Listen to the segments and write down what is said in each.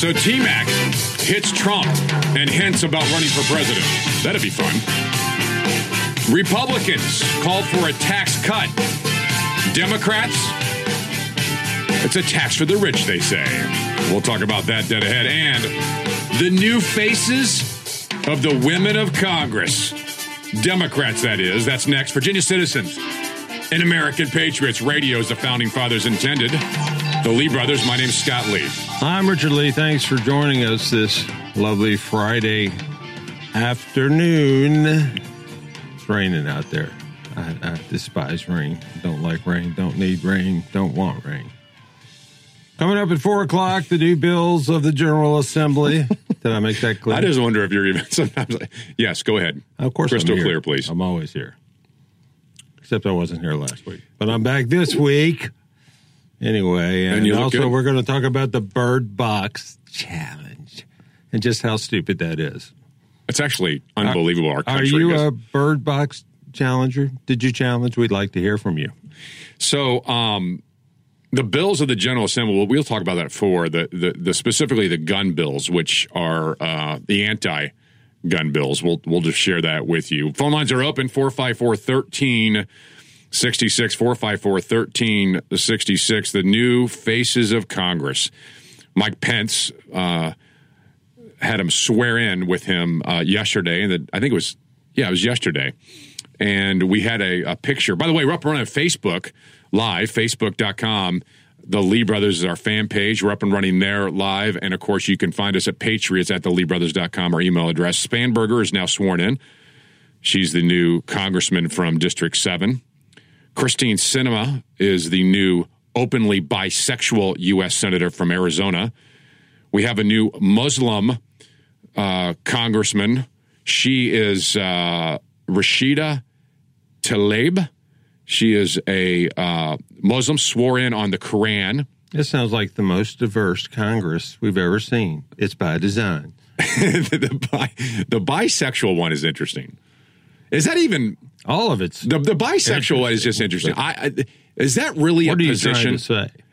So T Mac hits Trump and hints about running for president. That'd be fun. Republicans called for a tax cut. Democrats, it's a tax for the rich, they say. We'll talk about that dead ahead. And the new faces of the women of Congress. Democrats, that is. That's next. Virginia citizens and American patriots. Radio as the founding fathers intended. The Lee brothers. My name's Scott Lee. I'm Richard Lee. Thanks for joining us this lovely Friday afternoon. It's raining out there. I, I despise rain. Don't like rain. Don't need rain. Don't want rain. Coming up at four o'clock, the new bills of the General Assembly. Did I make that clear? I just wonder if you're even sometimes like, yes, go ahead. Of course, Crystal I'm here. clear, please. I'm always here. Except I wasn't here last week, but I'm back this week. Anyway, and, And also good. we're going to talk about the Bird Box Challenge and just how stupid that is. It's actually unbelievable. Our Are you goes- a Bird Box challenger? Did you challenge? We'd like to hear from you. So, um, the bills of the General Assembly. Well, we'll talk about that for the, the, the specifically the gun bills, which are uh, the anti-gun bills. We'll we'll just share that with you. Phone lines are open 454-1366, 454-1366. The new faces of Congress. Mike Pence uh, had him swear in with him uh, yesterday, and I think it was yeah, it was yesterday and we had a, a picture. By the way, we're up and running on Facebook live, facebook.com. The Lee Brothers is our fan page. We're up and running there live. And of course, you can find us at Patriots at theleebrothers.com, our email address. Spanberger is now sworn in. She's the new congressman from District 7. Christine Sinema is the new openly bisexual U.S. Senator from Arizona. We have a new Muslim uh, congressman. She is uh, Rashida Tlaib. She is a uh, Muslim, swore in on the Quran. This sounds like the most diverse Congress we've ever seen. It's by design. the, bi- the bisexual one is interesting. Is that even All of it's. the, the bisexual one is just interesting? I, I, is that really What a position?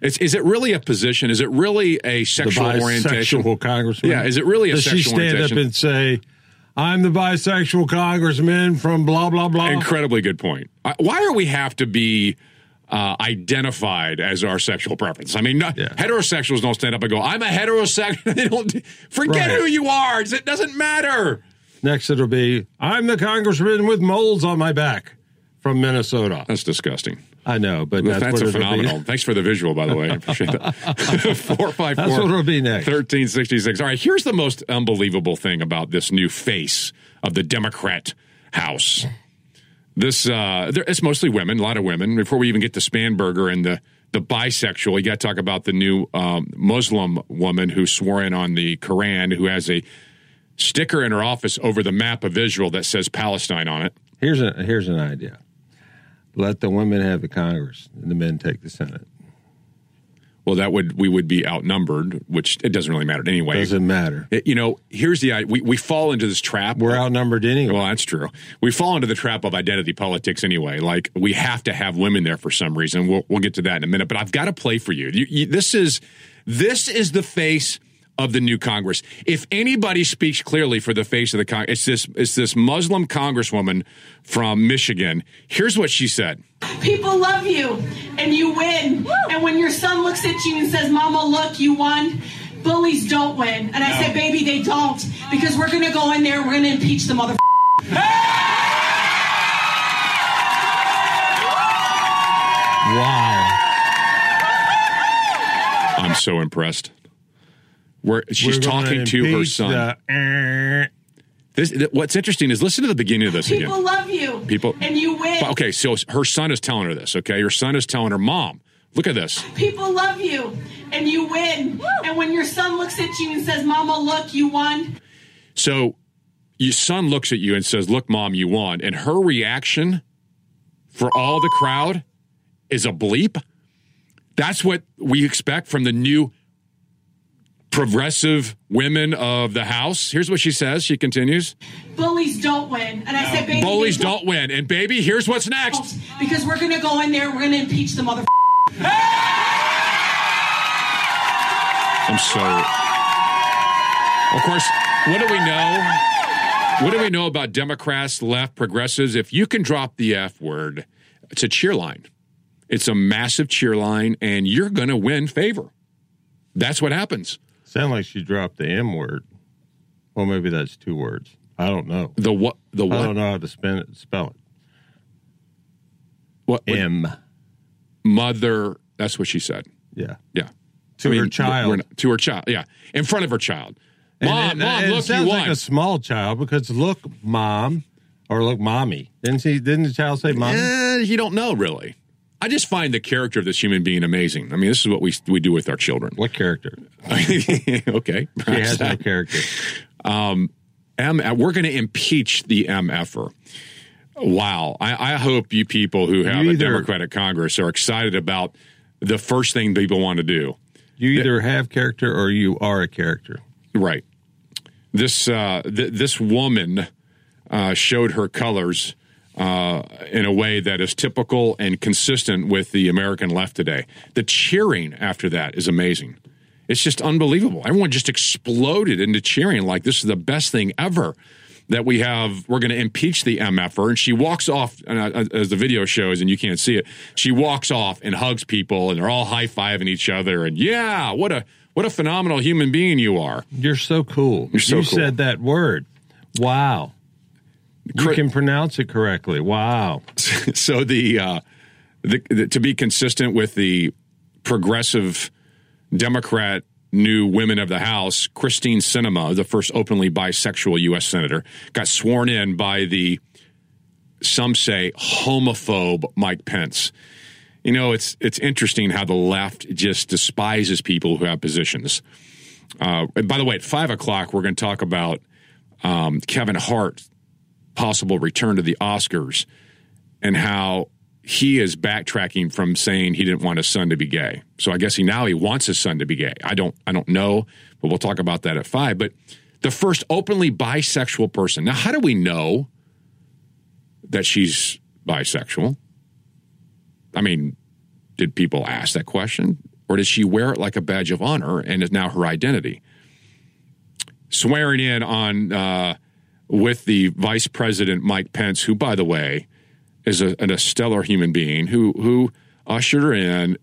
Is, is it really a position? Is it really a The sexual orientation? bisexual congressman. Yeah, is it really a Does she stand orientation? up and say, "I'm the bisexual congressman from blah blah blah"? Incredibly good point. Why do we have to be uh, identified as our sexual preference? I mean, no, Yeah. heterosexuals don't stand up and go, "I'm a heterosexual." they don't forget Right. who you are. It doesn't matter. Next, it'll be, "I'm the congressman with moles on my back from Minnesota." That's disgusting. I know, but that's, That's, what a phenomenal. Thanks for the visual, by the way. I appreciate that. Four five That's what it'll be next. 1366. All right, here's the most unbelievable thing about this new face of the Democrat House. This uh there, it's mostly women, a lot of women. Before we even get to Spanberger and the the bisexual, you got to talk about the new um, Muslim woman who swore in on the Quran, who has a sticker in her office over the map of Israel that says Palestine on it. Here's a here's an idea: let the women have the Congress, and the men take the Senate. Well, that would we would be outnumbered, which it doesn't really matter anyway. Doesn't matter. It- you know, here's the we we fall into this trap. We're outnumbered anyway. Well, that's true. We fall into the trap of identity politics anyway. Like we have to have women there for some reason. We'll we'll get to that in a minute. But I've got to play for you. you, you this is this is the face of the new Congress. If anybody speaks clearly for the face of the Congress, it's this it's this Muslim Congresswoman from Michigan. Here's what she said. People love you and you win. And when your son looks at you and says, Mama, look, you won, bullies don't win. And I said, Baby, they don't. Because we're going to go in there we're going to impeach the mother. wow. I'm so impressed. Where she's We're talking to her son. the- eh. This, what's interesting is listen to the beginning of this again. People love you. People- And you win. But, Okay, so her son is telling her this. Okay, her son is telling her mom, "Look at this." People love you and you win. And when your son looks at you and says, Mama, look, you won. So your son looks at you and says, "Look, mom, you won," and her reaction for all the crowd is a bleep. That's what we expect from the new progressive women of the House. Here's what she says. She continues Bullies don't win. And I no. said, baby. Bullies don't win. And baby, here's what's next. Because we're going to go in there, we're going to impeach the mother. I'm so. Of course, what do we know? What do we know about Democrats, left, progressives? If you can drop the F word, it's a cheer line. It's a massive cheer line, and you're going to win favor. That's what happens. Sound like she dropped the M word. Well, maybe that's two words. I don't know. The what? The I don't know how to spell it. Spell it. What? what- M. mother. That's what she said. Yeah. Yeah. To her child. not- to her child. Yeah. In front of her child. And Mom, it- mom, it look, you sounds won. like a small child because look, mom, or look, mommy. Didn't she? Didn't the child say mommy? Eh, you don't know really. I just find the character of this human being amazing. I mean, this is what we we do with our children. What character? okay. She has no character. M, we're going to impeach the MFer. Wow. I, I hope you people who have You a either- Democratic Congress are excited about the first thing people want to do. You either have character or you are a character. Right. This uh, th- this woman uh, showed her colors uh, in a way that is typical and consistent with the American left today. The cheering after that is amazing. It's just unbelievable. Everyone just exploded into cheering like this is the best thing ever. That we have, we're going to impeach the MFer, and she walks off uh, as the video shows, and you can't see it. She walks off and hugs people, and they're all high fiving each other, and yeah, what a what a phenomenal human being you are. You're so cool. You're so you cool. said that word. Wow. You can pronounce it correctly. Wow. so the, uh, the, the to be consistent with the progressive Democrat new women of the House, Christine Sinema, the first openly bisexual U.S. senator, got sworn in by the some say homophobe Mike Pence. You know, it's it's interesting how the left just despises people who have positions. Uh, and by the way, at five o'clock, we're going to talk about um, Kevin Hart possible return to the Oscars and how he is backtracking from saying he didn't want his son to be gay. So I guess he now he wants his son to be gay. I don't I don't know, but we'll talk about that at 5, but the first openly bisexual person. Now how do we know that she's bisexual? I mean, did people ask that question or did she wear it like a badge of honor and is now her identity? Swearing in on uh, with the Vice President Mike Pence, who, by the way, is a, a stellar human being, who who ushered her in,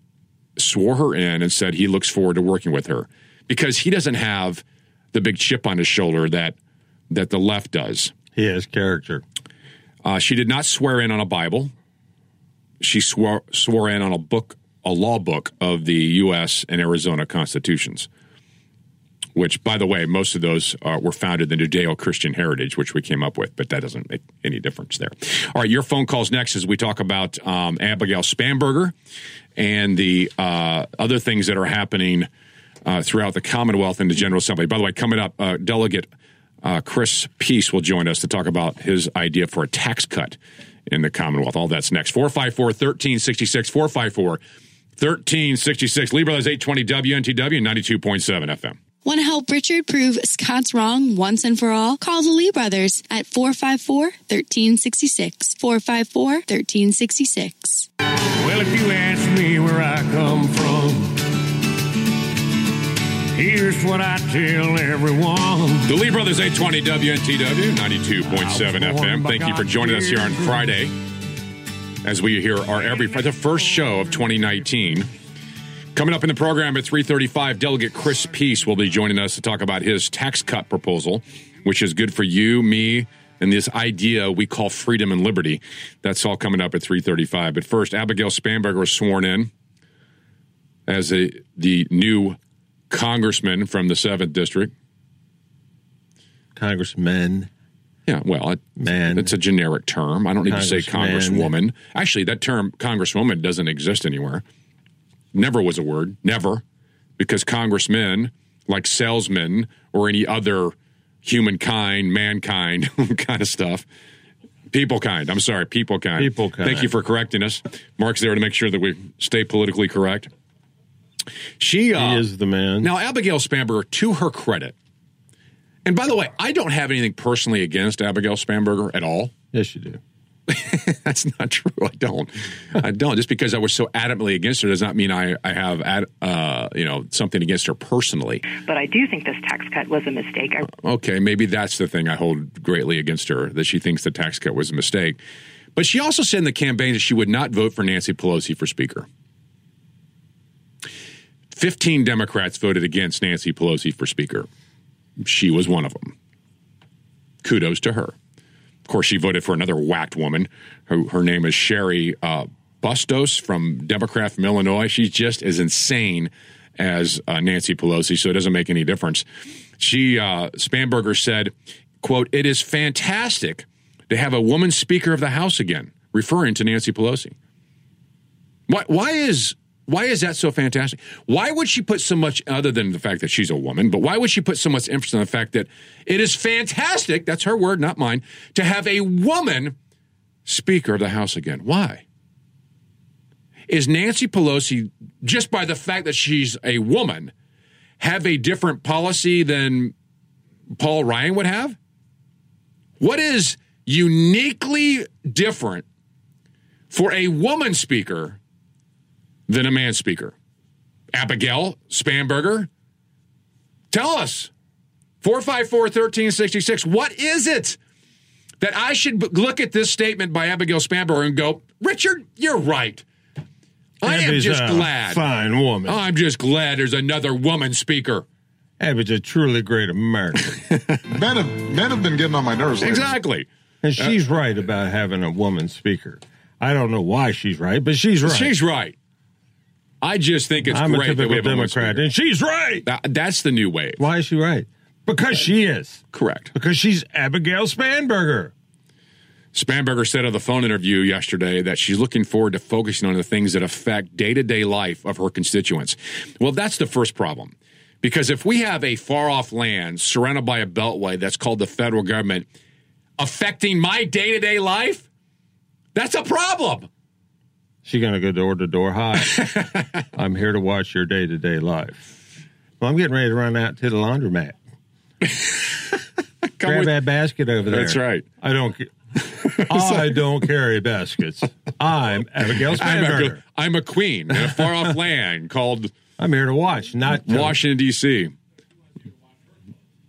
swore her in, and said he looks forward to working with her because he doesn't have the big chip on his shoulder that that the left does. He has character. Uh, she did not swear in on a Bible. She swore swore in on a book, a law book of the U.S. and Arizona constitutions. Which, by the way, most of those uh, were founded in the Judeo-Christian heritage, which we came up with, but that doesn't make any difference there. All right, your phone calls next as we talk about um, Abigail Spanberger and the uh, other things that are happening uh, throughout the Commonwealth and the General Assembly. By the way, coming up, uh, Delegate uh, Chris Peace will join us to talk about his idea for a tax cut in the Commonwealth. All that's next. 454 1366, 454 1366. Lee Brothers 820 WNTW 92.7 FM. Want to help Richard prove Scott's wrong once and for all? Call the Lee brothers at 454 1366. 454 1366. Well, if you ask me where I come from, here's what I tell everyone. The Lee Brothers 820 WNTW 92.7 FM. Thank you for joining us here on Friday as we hear our every Friday, the first show of 2019. Coming up in the program at 3:35, Delegate Chris Peace will be joining us to talk about his tax cut proposal, which is good for you, me, and this idea we call freedom and liberty. That's all coming up at 3:35. But first, Abigail Spanberger was sworn in as a, the new congressman from the 7th district. Congressman. Yeah, well, it, Man. it's a generic term. I don't need to say congresswoman. Actually, that term congresswoman doesn't exist anywhere. Never was a word, never, because congressmen, like salesmen or any other humankind, mankind kind of stuff, people kind. I'm sorry, people kind. People kind. Thank you for correcting us. Mark's there to make sure that we stay politically correct. She uh, is the man. now, Abigail Spanberger, to her credit, and by the way, I don't have anything personally against Abigail Spanberger at all. Yes, you do. That's not true. I don't. I don't. Just because I was so adamantly against her does not mean I, I have ad, uh, you know something against her personally. But I do think this tax cut was a mistake. I Okay, maybe that's the thing I hold greatly against her that she thinks the tax cut was a mistake. But she also said in the campaign that she would not vote for Nancy Pelosi for Speaker. 15 Democrats voted against Nancy Pelosi for Speaker. She was one of them. Kudos to her. Of course, she voted for another whacked woman. Her, her name is Cheri uh, Bustos from Democrat from Illinois. She's just as insane as uh, Nancy Pelosi, so it doesn't make any difference. She uh, said, "quote It is fantastic to have a woman Speaker of the House again," referring to Nancy Pelosi. Why, why is why is that so fantastic? Why would she put so much other than the fact that she's a woman, but why would she put so much emphasis on the fact that it is fantastic, that's her word, not mine, to have a woman speaker of the House again? Why? Is Nancy Pelosi just by the fact that she's a woman have a different policy than Paul Ryan would have? What is uniquely different for a woman speaker than a man speaker. Abigail Spanberger, tell us. 454 1366. What is it that I should look at this statement by Abigail Spanberger and go, Richard, you're right. I am just a glad. Fine woman. I'm just glad there's another woman speaker. Abby's a truly great American. Men have, men have been getting on my nerves lately. Exactly. and she's right about having a woman speaker. I don't know why she's right, but she's right. She's right. I just think it's I'm a great that we have a Democrat, and she's right. That- that's the new wave. Why is she right? Because she is. Correct. Because she's Abigail Spanberger. Spanberger said of the phone interview yesterday that she's looking forward to focusing on the things that affect day to day life of her constituents. Well, that's the first problem. Because if we have a far off land surrounded by a beltway that's called the federal government affecting my day to day life, that's a problem. She gonna go door to door. Hi, I'm here to watch your day to day life. Well, I'm getting ready to run out to the laundromat. Grab with- that basket over there. That's right. I don't. I don't carry baskets. I'm Abigail I'm Spanberger. a, I'm a queen in a far off land called I'm here to watch, not to, Washington, D.C.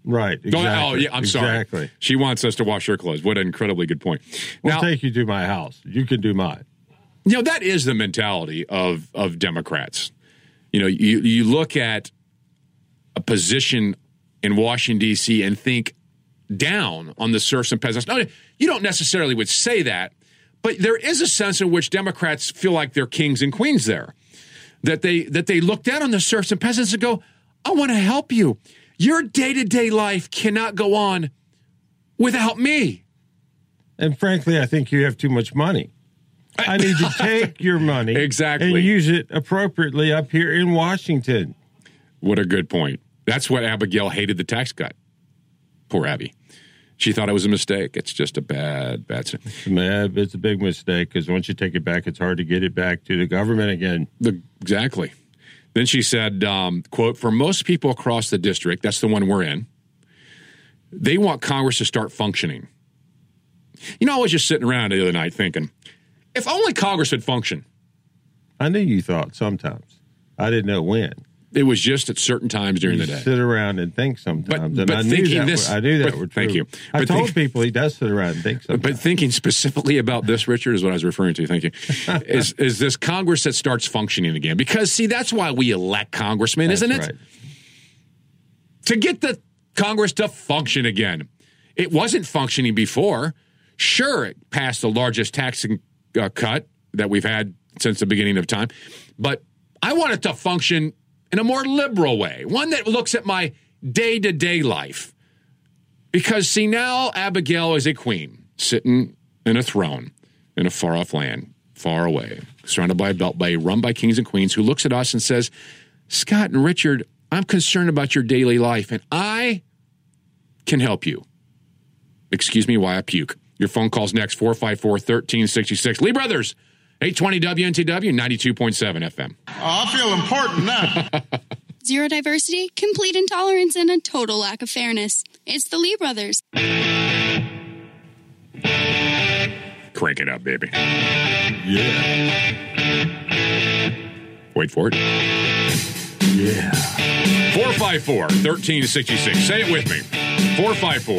Right. Don't- Exactly. Oh, yeah, I'm sorry. Exactly. She wants us to wash her clothes. What an incredibly good point. We'll Now, take you to my house. You can do mine. You know that is the mentality of of Democrats. You know, you you look at a position in Washington D.C. and think down on the serfs and peasants. No, you don't necessarily would say that, but there is a sense in which Democrats feel like they're kings and queens there. That they that they look down on the serfs and peasants and go, "I want to help you. Your day to day life cannot go on without me." And frankly, I think you have too much money. I need to take your money Exactly. and use it appropriately up here in Washington. What a good point. That's what Abigail hated the tax cut. Poor Abby. She thought it was a mistake. It's just a bad, bad. Man, It's a big mistake because once you take it back, it's hard to get it back to the government again. The, exactly. Then she said, um, "quote For most people across the district, that's the one we're in. They want Congress to start functioning. You know, I was just sitting around the other night thinking, if only Congress would function. I knew you thought sometimes. I didn't know when. It was just at certain times during You the day. sit around and think sometimes, and but I knew that. this- were- I knew that but- were true. thank you. I But told think- people he does sit around and think sometimes. But thinking specifically about this, Richard, is what I was referring to. Thank you. is is this Congress that starts functioning again? Because see, that's why we elect congressmen, That's isn't it? right. To get the Congress to function again. It wasn't functioning before. Sure, it passed the largest tax uh, cut that we've had since the beginning of time, but I want it to function in a more liberal way, one that looks at my day to day life. Because see, now Abigail is a queen sitting in a throne in a far off land, far away, surrounded by a beltway, run by kings and queens, who looks at us and says, Scott and Richard, I'm concerned about your daily life, and I can help you. Excuse me why I puke. Your phone calls next 454 1366. Lee Brothers, 820 WNTW, 92.7 FM. I feel important now. Zero diversity, complete intolerance, and a total lack of fairness. It's the Lee brothers. Crank it up, baby. Yeah. Wait for it. Yeah. 454 1366. Say it with me. 454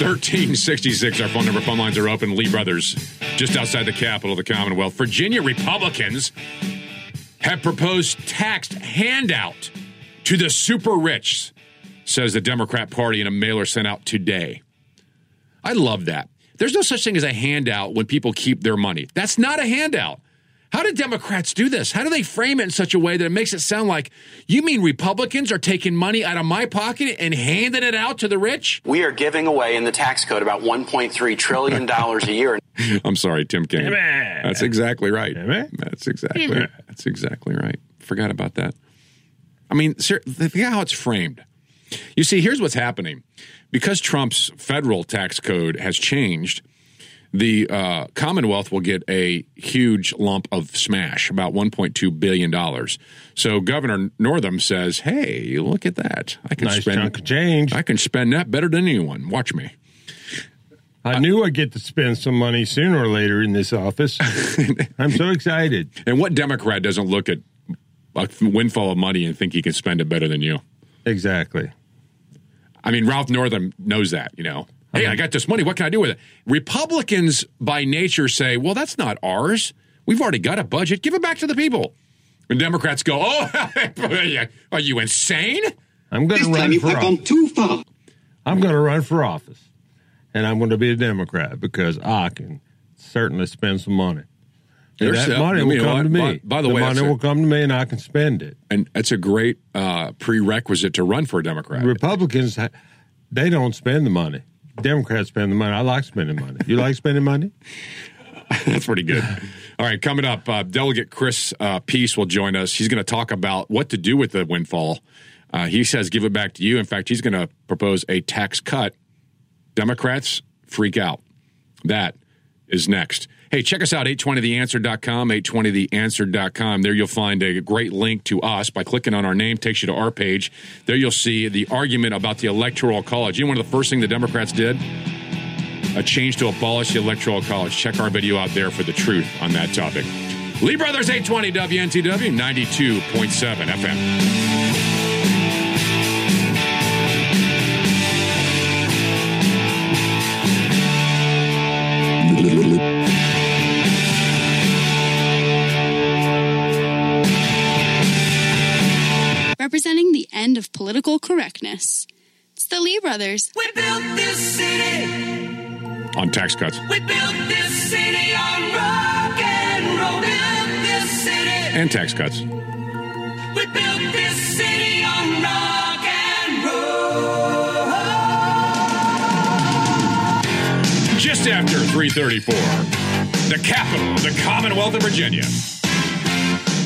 1366. Our phone number, phone lines are open. Lee Brothers, just outside the capital of the Commonwealth. Virginia Republicans have proposed tax handout to the super rich, says the Democrat Party in a mailer sent out today. I love that. There's no such thing as a handout when people keep their money. That's not a handout. How do Democrats do this? How do they frame it in such a way that it makes it sound like you mean Republicans are taking money out of my pocket and handing it out to the rich? We are giving away in the tax code about $1.3 trillion a year. I'm sorry, Tim King. That's exactly right. Amen. That's exactly that's exactly right. Forgot about that. I mean, sir, think how it's framed. You see, here's what's happening. Because Trump's federal tax code has changed, the uh, Commonwealth will get a huge lump of smash, about $1.2 billion. So Governor Northam says, hey, look at that. I can Nice spend chunk of change. I can spend that better than anyone. Watch me. I knew I'd get to spend some money sooner or later in this office. I'm so excited. And what Democrat doesn't look at a windfall of money and think he can spend it better than you? Exactly. I mean, Ralph Northam knows that, you know. Hey, I got this money. What can I do with it? Republicans, by nature, say, well, that's not ours. We've already got a budget. Give it back to the people. And Democrats go, oh, are you insane? I'm going to run for office. too far. I'm going to run for office, and I'm going to be a Democrat because I can certainly spend some money. And that a- money will come what? to me. By- by the way, money that's a- will come to me, and I can spend it. And that's a great uh, prerequisite to run for a Democrat. Republicans, they don't spend the money. Democrats spend the money. I like spending money. You like spending money? That's pretty good. All right, coming up, uh, Delegate Chris uh, Peace will join us. He's going to talk about what to do with the windfall. Uh, he says, give it back to you. In fact, he's going to propose a tax cut. Democrats freak out. That is next. Hey, check us out, 820theanswer.com, 820theanswer.com. There you'll find a great link to us by clicking on our name, takes you to our page. There you'll see the argument about the Electoral College. You know one of the first things the Democrats did? a change to abolish the electoral college. Check our video out there for the truth on that topic. Lee Brothers 820 WNTW 92.7 FM. Representing the end of political correctness. It's the Lee Brothers. We built this city. On tax cuts We built this city on rock and roll. Built this city. and tax cuts. We built this city on rock and roll. Just after 334, the capital of the Commonwealth of Virginia.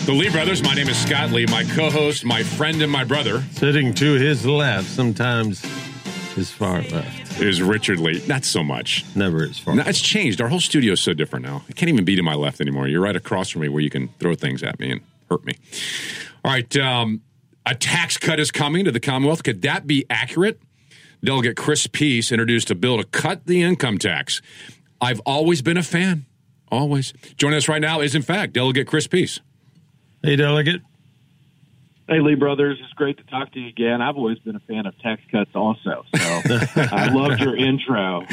The Lee Brothers, my name is Scott Lee, my co host, my friend, and my brother Sitting to his left, sometimes his far left. is Richard Lee. Not so much. Never his far No, it's changed. Our whole studio is so different now. I can't even be to my left anymore. You're right across from me where you can throw things at me and hurt me. All right. Um, a tax cut is coming to the Commonwealth. Could that be accurate? Delegate Chris Peace introduced a bill to cut the income tax. I've always been a fan. Always. Joining us right now is, in fact, Delegate Chris Peace. Hey, delegate. Hey, Lee Brothers, it's great to talk to you again. I've always been a fan of tax cuts also. So I loved your intro.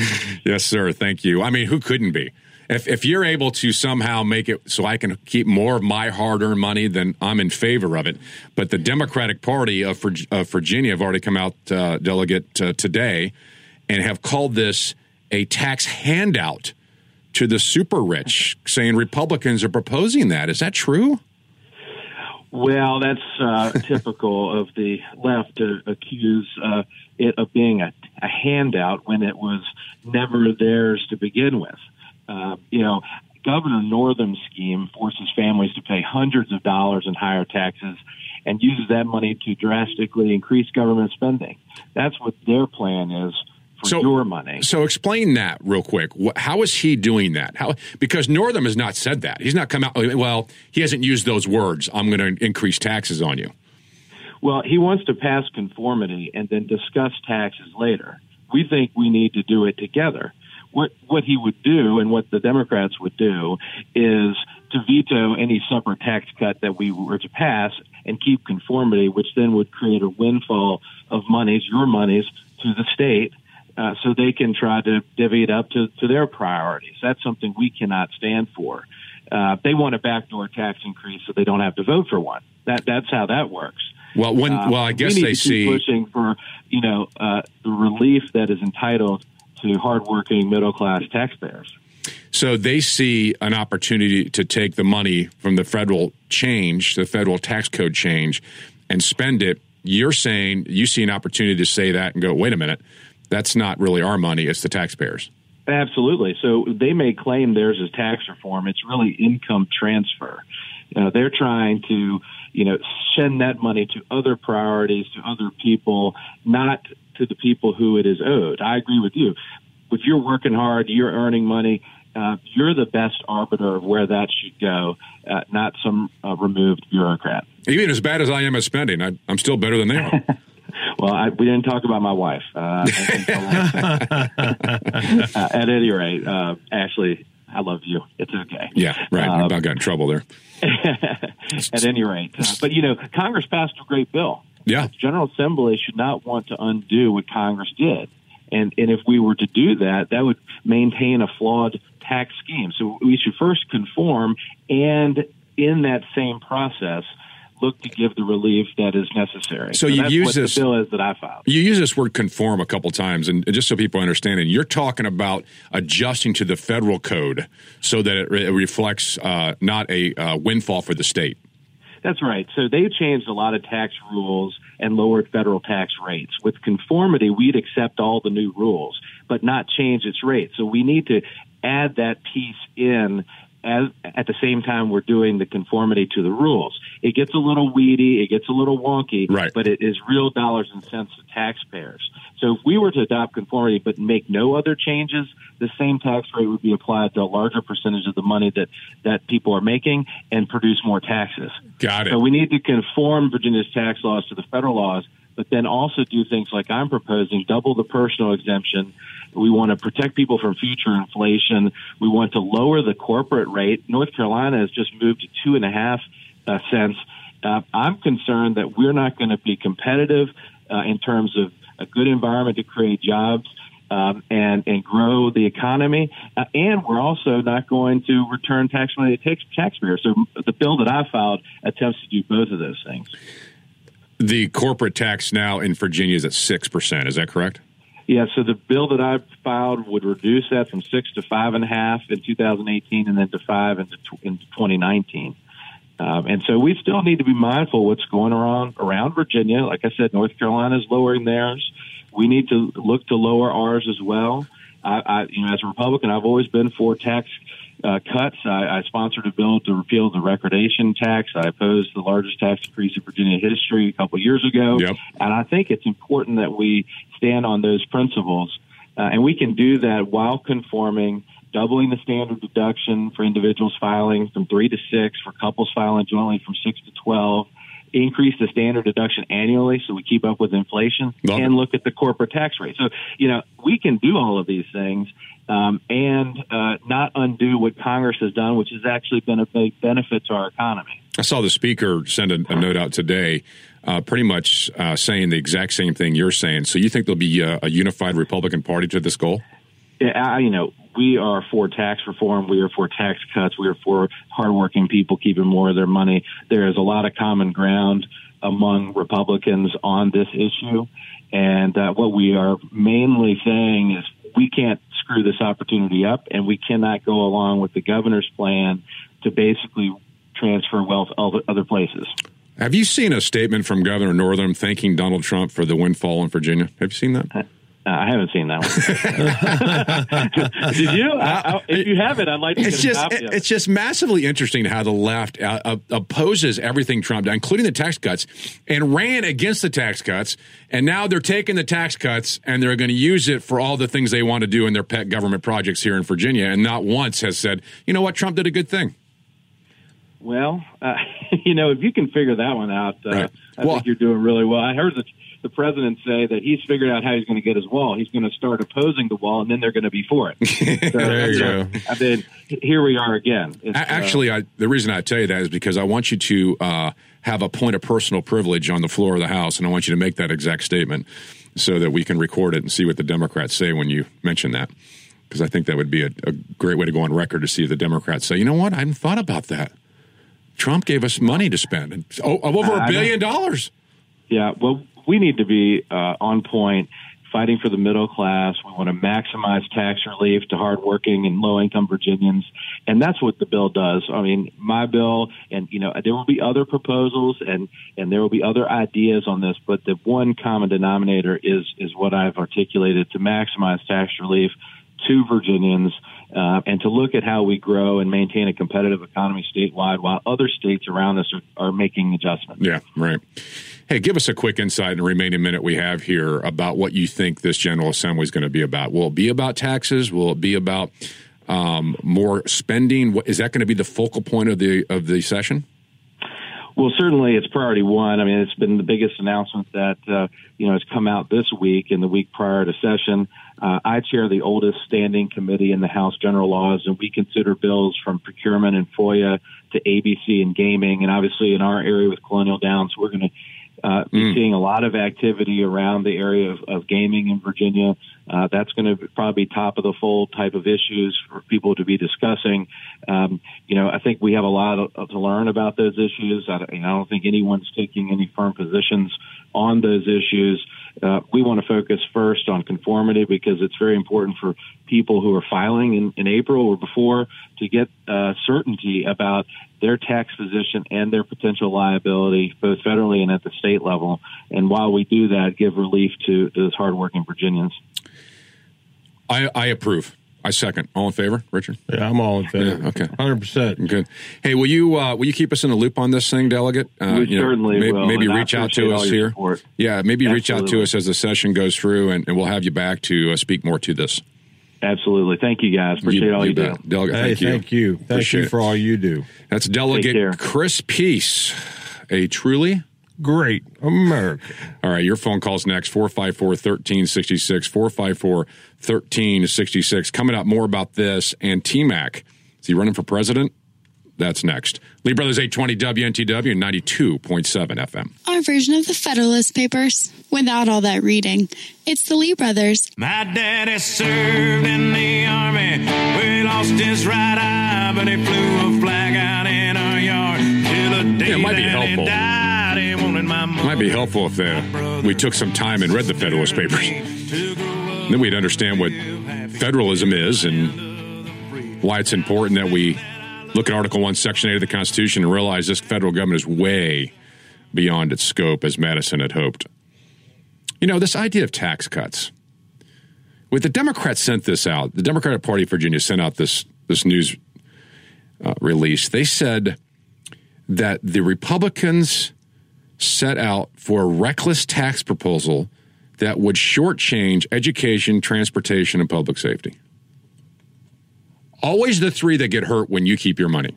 Yes, sir. Thank you. I mean, who couldn't be? If, if you're able to somehow make it so I can keep more of my hard earned money, then I'm in favor of it. But the Democratic Party of, of Virginia have already come out, uh, delegate, uh, today and have called this a tax handout to the super rich, saying Republicans are proposing that. Is that true? Well, that's uh, typical of the left to accuse uh, it of being a, a handout when it was never theirs to begin with. Uh, you know, Governor Northam's scheme forces families to pay hundreds of dollars in higher taxes and uses that money to drastically increase government spending. That's what their plan is for So- your money. So explain that real quick. How is he doing that? How because Northam has not said that. He's not come out. Well, he hasn't used those words. I'm going to increase taxes on you. Well, he wants to pass conformity and then discuss taxes later. We think we need to do it together. what what he would do and what the Democrats would do is to veto any separate tax cut that we were to pass and keep conformity, which then would create a windfall of monies, your monies, to the state. Uh, so they can try to divvy it up to, to their priorities. That's something we cannot stand for. Uh, they want a backdoor tax increase so they don't have to vote for one. That that's how that works. Well, when Uh, well, I guess they see pushing for you know uh, the relief that is entitled to hardworking middle class taxpayers. So they see an opportunity to take the money from the federal change, the federal tax code change, and spend it. You're saying you see an opportunity to say that and go, wait a minute, that's not really our money; it's the taxpayers. Absolutely. So they may claim theirs is tax reform. It's really income transfer. Uh, they're trying to, you know, send that money to other priorities, to other people, not to the people who it is owed. I agree with you. If you're working hard, you're earning money. Uh, you're the best arbiter of where that should go, uh, not some uh, removed bureaucrat. Even as bad as I am at spending, I, I'm still better than they are. Well, I, we didn't talk about my wife. Uh, uh, at any rate, uh, Ashley, I love you. It's okay. yeah, right. Um, I got in trouble there. at any rate, uh, but you know, Congress passed a great bill. Yeah. General Assembly should not want to undo what Congress did. And, and if we were to do that, that would maintain a flawed tax scheme. So we should first conform and in that same process, look to give the relief that is necessary. So you that's use what this- the bill is that I filed. You use this word conform a couple times, and just so people understand it, you're talking about adjusting to the federal code so that it, re- it reflects uh, not a uh, windfall for the state. That's right. So they changed a lot of tax rules and lowered federal tax rates. With conformity, we'd accept all the new rules, but not change its rate. So we need to add that piece in as, at the same time we're doing the conformity to the rules. It gets a little weedy, it gets a little wonky, Right. but it is real dollars and cents to taxpayers. So if we were to adopt conformity but make no other changes, the same tax rate would be applied to a larger percentage of the money that, that people are making and produce more taxes. Got it. So we need to conform Virginia's tax laws to the federal laws, but then also do things like I'm proposing, double the personal exemption. We want to protect people from future inflation. We want to lower the corporate rate. North Carolina has just moved to two and a half uh, cents. Uh, I'm concerned that we're not going to be competitive uh, in terms of a good environment to create jobs. Um, and and grow the economy, uh, and we're also not going to return tax money to tax- taxpayers. So the bill that I filed attempts to do both of those things. The corporate tax now in Virginia is at 6%. Is that correct? Yeah, so the bill that I filed would reduce that from six to five and a half in 2018, and then to five into 2019. Um, and so we still need to be mindful of what's going around around Virginia. Like I said, North Carolina is lowering theirs. We need to look to lower ours as well. I, I you know, as a Republican, I've always been for tax uh, cuts. I, I sponsored a bill to repeal the recordation tax. I opposed the largest tax increase in Virginia history a couple of years ago. Yep. And I think it's important that we stand on those principles. Uh, and we can do that while conforming, doubling the standard deduction for individuals filing from three to six, for couples filing jointly from six to 12, increase the standard deduction annually so we keep up with inflation, Love and it. look at the corporate tax rate. So, you know, we can do all of these things um, and uh, not undo what Congress has done, which has actually been a big benefit to our economy. I saw the speaker send a, a note out today, uh, pretty much uh, saying the exact same thing you're saying. So you think there'll be a, a unified Republican Party to this goal? Yeah, I, you know, we are for tax reform. We are for tax cuts. We are for hardworking people keeping more of their money. There is a lot of common ground among Republicans on this issue. And uh, what we are mainly saying is we can't screw this opportunity up, and we cannot go along with the governor's plan to basically transfer wealth other, other places. Have you seen a statement from Governor Northam thanking Donald Trump for the windfall in Virginia? Have you seen that? Uh, I haven't seen that one. Did you? I, I, if you have it, I'd like to It's get just it. it's just massively interesting how the left uh, uh, opposes everything Trump, did, including the tax cuts, and ran against the tax cuts, and now they're taking the tax cuts and they're going to use it for all the things they want to do in their pet government projects here in Virginia, and not once has said, you know what, Trump did a good thing. Well, uh, you know, if you can figure that one out, uh, Right. I Well- think you're doing really well. I heard that the president say that he's figured out how he's going to get his wall. He's going to start opposing the wall, and then they're going to be for it. So, There you know, go. And then here we are again. It's, uh, Actually, I, the reason I tell you that is because I want you to uh, have a point of personal privilege on the floor of the House, and I want you to make that exact statement so that we can record it and see what the Democrats say when you mention that. Because I think that would be a, a great way to go on record to see if the Democrats say, you know what, I hadn't thought about that. Trump gave us money to spend, and, oh, over a billion dollars. Yeah, well, we need to be uh, on point, fighting for the middle class. We want to maximize tax relief to hardworking and low-income Virginians, and that's what the bill does. I mean, my bill, and you know, there will be other proposals, and and there will be other ideas on this, but the one common denominator is is what I've articulated to maximize tax relief to Virginians. Uh, and to look at how we grow and maintain a competitive economy statewide while other states around us are, are making adjustments. Yeah, right. Hey, give us a quick insight in the remaining minute we have here about what you think this General Assembly is going to be about. Will it be about taxes? Will it be about um, more spending? Is that going to be the focal point of the of the session? Well, certainly it's priority one. I mean, it's been the biggest announcement that uh, you know has come out this week and the week prior to session. Uh, I chair the oldest standing committee in the House General Laws, and we consider bills from procurement and FOIA to ABC and gaming, and obviously in our area with Colonial Downs, we're going to uh, be seeing a lot of activity around the area of, of gaming in Virginia. Uh, that's going to probably be top of the fold type of issues for people to be discussing. Um, you know, I think we have a lot of, to learn about those issues. I, I don't think anyone's taking any firm positions on those issues. Uh, we want to focus first on conformity because it's very important for people who are filing in, in April or before to get uh, certainty about their tax position and their potential liability, both federally and at the state level. And while we do that, give relief to those hardworking Virginians. I, I approve. I second. All in favor, Richard? Yeah, I'm all in favor. Yeah, okay. hundred percent. Good. Hey, will you uh, will you keep us in the loop on this thing, delegate? Uh, We you know, certainly may- will, Maybe and reach out to us here. support. Yeah, maybe reach out to us as the session goes through, and, and we'll have you back to uh, speak more to this. Absolutely. Thank you, guys. Appreciate all you, do. Delegate, Hey, thank you. thank you. Thank Appreciate you it. for all you do. That's. Delegate Chris Peace, a truly Great America. All right, your phone calls next 454 1366. 454 1366. Coming up more about this and T Mac. Is he running for president? That's next. Lee Brothers 820 WNTW 92.7 FM. Our version of the Federalist Papers, without all that reading. It's the Lee Brothers. My daddy served in the army. We lost his right eye, but he flew a flag out in our yard till the day Yeah, it might be helpful. Might be helpful if uh, we took some time and read the Federalist Papers. Then we'd understand what federalism is and why it's important that we look at Article 1, Section 8 of the Constitution and realize this federal government is way beyond its scope, as Madison had hoped. You know, this idea of tax cuts. With the Democrats sent this out, the Democratic Party of Virginia sent out this this news uh, release. They said that the Republicans set out for a reckless tax proposal that would shortchange education, transportation, and public safety. Always the three that get hurt when you keep your money.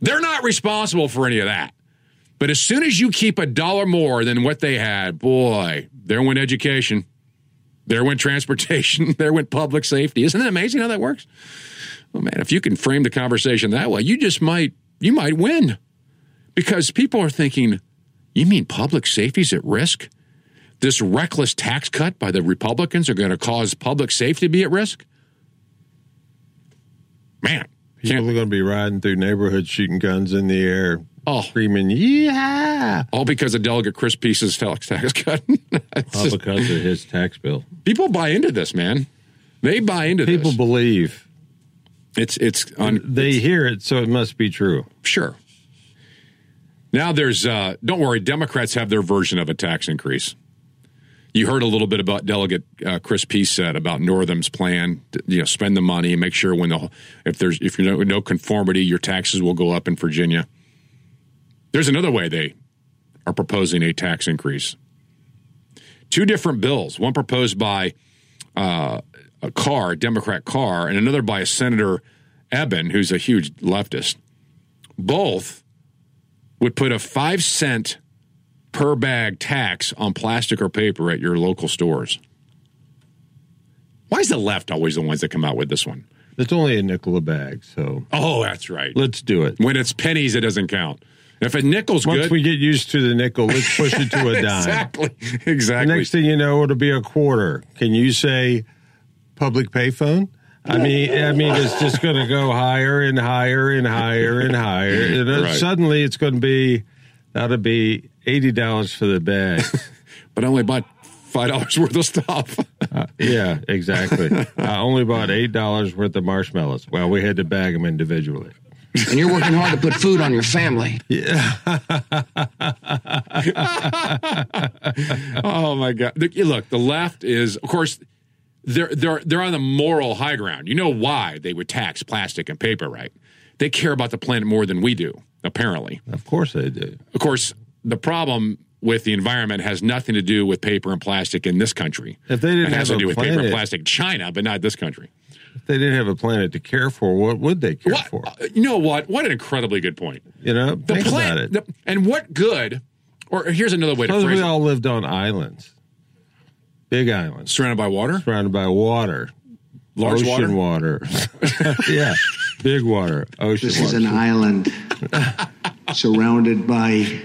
They're not responsible for any of that. But as soon as you keep a dollar more than what they had, boy, there went education, there went transportation, there went public safety. Isn't it amazing how that works? Oh man, if you can frame the conversation that way, you just might you might win. Because people are thinking, you mean public safety's at risk? This reckless tax cut by the Republicans are going to cause public safety to be at risk? Man, People are going to be riding through neighborhoods, shooting guns in the air, oh, screaming, "Yeah!" all because of Delegate Chris Peace's tax cut. All because of his tax bill. people buy into this, man. They buy into People this. People believe. It's it's on. They hear it, so it must be true. Sure. Now there's uh don't worry, Democrats have their version of a tax increase. You heard a little bit about Delegate uh, Chris Peace said about Northam's plan. To, you know, spend the money and make sure when the if there's if you know no conformity, your taxes will go up in Virginia. There's another way they are proposing a tax increase. Two different bills. One proposed by uh, a Carr, Democrat Carr, and another by a Senator Ebbin, who's a huge leftist. Both would put a five cent per bag tax on plastic or paper at your local stores. Why is the left always the ones that come out with this one? It's only a nickel a bag, so Oh, that's right. let's do it. When it's pennies, it doesn't count. If a nickel's Once good, we get used to the nickel, let's push it to a dime. exactly, The exactly. next thing you know, it'll be a quarter. Can you say public payphone? I mean, I mean, it's just going to go higher and higher and higher and higher. And Right. Suddenly, it's going to be that'll be eighty dollars for the bag. but I only bought five dollars worth of stuff. Uh, yeah, exactly. I only bought eight dollars worth of marshmallows. Well, we had to bag them individually. And you're working hard to put food on your family. Yeah. oh my god! Look, Look, the left is, of course, they're they're they're on the moral high ground. You know why they would tax plastic and paper, right? They care about the planet more than we do, apparently. Of course, they do. Of course, the problem with the environment has nothing to do with paper and plastic in this country. If they didn't it has have to do with paper and plastic China, but not this country. If they didn't have a planet to care for, what would they care What, for? Uh, you know what? What an incredibly good point. You know, The think plan- about it. the- and what good? Or here's another way to Suppose phrase we it: all lived on islands, big island. surrounded by water, surrounded by water, large ocean water. water. yeah, big water, ocean This water. is an island surrounded by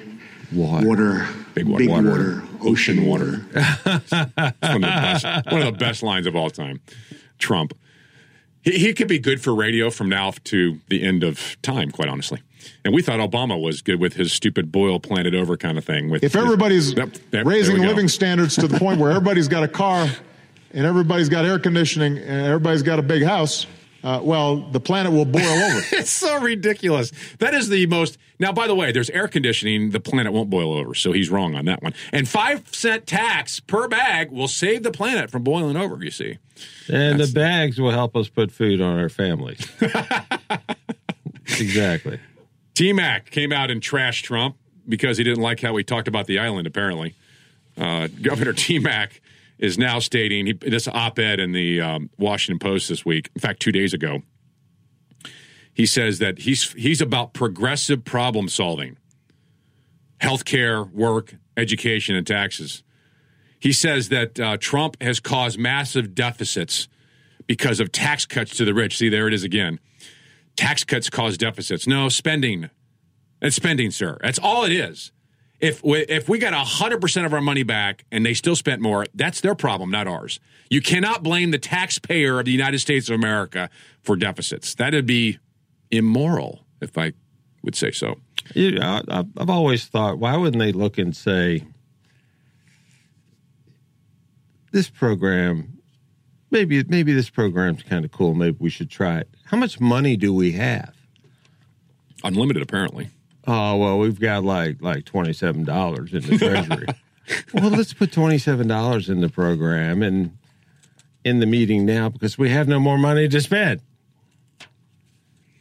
water. water, Big water. water, water. ocean water. one, of the best, one of the best lines of all time. Trump. He, he could be good for radio from now to the end of time, quite honestly. And we thought Obama was good with his stupid boil planted over kind of thing. With If his- everybody's Yep, yep, raising there we go. living standards to the point where everybody's got a car and everybody's got air conditioning and everybody's got a big house, uh, well, the planet will boil over. It's so ridiculous. That is the most. Now, by the way, there's air conditioning. The planet won't boil over, so he's wrong on that one. And five cent tax per bag will save the planet from boiling over. You see, And the bags will help us put food on our families. exactly. T Mac came out and trashed Trump because he didn't like how he talked about the island. Apparently, uh, Governor T Mac is now stating he, this op-ed in the um, Washington Post this week. In fact, two days ago, he says that he's he's about progressive problem solving, healthcare, work, education, and taxes. He says that uh, Trump has caused massive deficits because of tax cuts to the rich. See, there it is again. Tax cuts cause deficits. No, spending. It's spending, sir. That's all it is. If we, if we got 100% of our money back and they still spent more, that's their problem, not ours. You cannot blame the taxpayer of the United States of America for deficits. That'd be immoral, if I would say so. Know, I- I've always thought, why wouldn't they look and say, this program, maybe maybe this program's kind of cool. Maybe we should try it. How much money do we have? Unlimited, apparently. Oh well, we've got like like twenty seven dollars in the treasury. well, let's put twenty seven dollars in the program and in the meeting now because we have no more money to spend.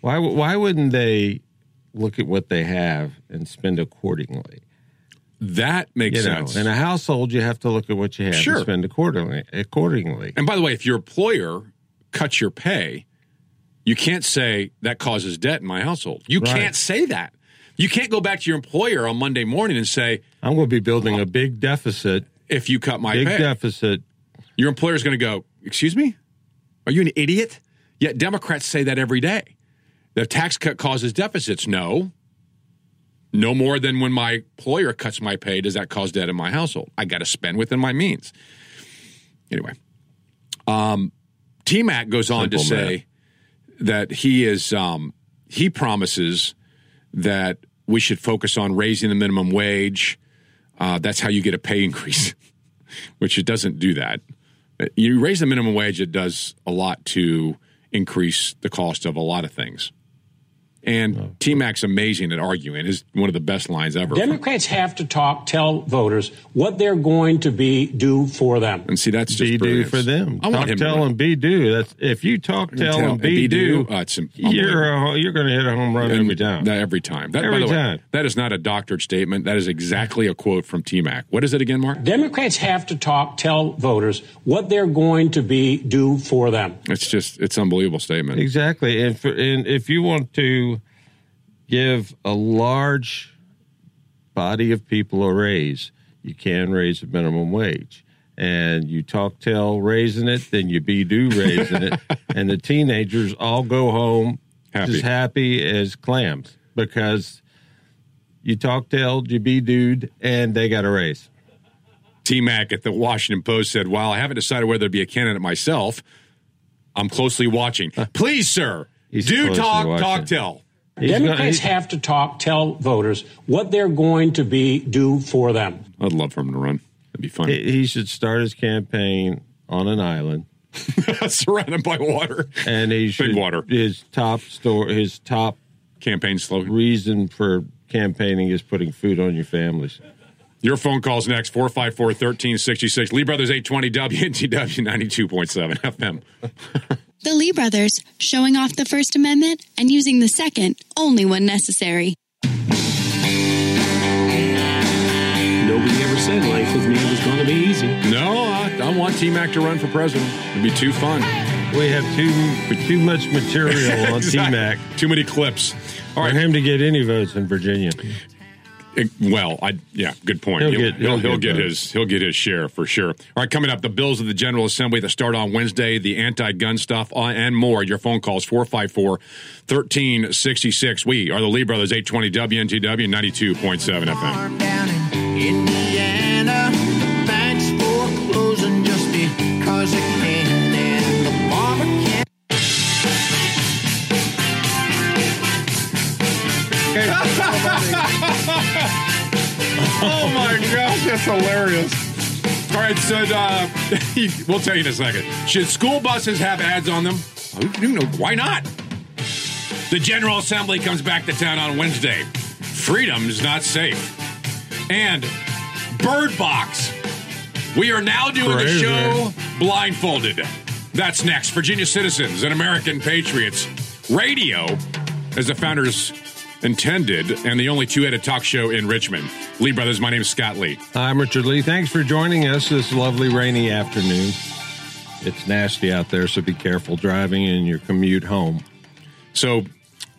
Why why wouldn't they look at what they have and spend accordingly? That makes You know, sense. in a household, you have to look at what you have Sure. and spend accordingly. Accordingly, And by the way, if your employer cuts your pay, you can't say that causes debt in my household. You Right. can't say that. You can't go back to your employer on Monday morning and say, I'm going to be building a big deficit. if you cut my Big pay, deficit. your employer's going to go, Excuse me? Are you an idiot? Yet Democrats say that every day. The tax cut causes deficits. No. No more than when my employer cuts my pay does that cause debt in my household. I got to spend within my means. Anyway, um, T Mac goes on to Simple say that he is um, he promises that we should focus on raising the minimum wage. Uh, that's how you get a pay increase, which it doesn't do that. You raise the minimum wage, it does a lot to increase the cost of a lot of things. And T Mac's amazing at arguing. Is one of the best lines ever. Democrats have to talk, tell voters what they're going to be do for them. And see, that's just Be do for them. I want talk, him to tell, win. and be do. That's if you talk, tell, Tell and be do. Uh, you're a, you're going to hit a home run every time. That- every time. That, by Every the way, that is not a doctored statement. That is exactly a quote from T Mac. What is it again, Mark? Democrats have to talk, tell voters what they're going to be do for them. It's just it's an unbelievable statement. Exactly. And, for, and if you want to give a large body of people a raise, you can raise the minimum wage. And you talk tell raising it, then you be do raising it, and the teenagers all go home Happy. just happy as clams because you talk tell, you be dude, and they got a raise. T Mac at the Washington Post said, While I haven't decided whether to be a candidate myself, I'm closely watching. Please, sir, He's do talk, talk, tell. He's Democrats gonna- have to talk, tell voters what they're going to be do for them. I'd love for him to run. That'd be fun. he, he should start his campaign on an island, Surrounded by water. and he should water. his top store, his top Campaign slogan. reason for campaigning is putting food on your families. Your phone calls next 454 1366. Lee Brothers 820 WNTW 92.7 FM. The Lee brothers, showing off the First Amendment and using the Second only when necessary. Nobody ever said life with me was going to be easy. No, I, I want T Mac to run for president. It'd be too fun. We have too too much material on Exactly. T-Mac Too many clips. All for him to get any votes in Virginia. It- well, I yeah, good point. He'll He'll, get- he'll, he'll he'll get get his he'll get his share for sure. All right, coming up, the bills of the General Assembly that start on Wednesday, the anti-gun stuff, uh, and more. Your phone calls 454-1366. We are the Lee Brothers 820 WNTW 92.7 FM. That's hilarious. All right, so uh, we'll tell you in a second. Should school buses have ads on them? You know, why not? The General Assembly comes back to town on Wednesday. Freedom is not safe. And Bird Box. We are now doing the show blindfolded. That's next. Virginia Citizens and American Patriots. Radio, as the founders intended, and the only two headed talk show in Richmond. Lee Brothers, my name is Scott Lee. I'm Richard Lee. Thanks for joining us this lovely rainy afternoon. It's nasty out there, so be careful driving in your commute home. So,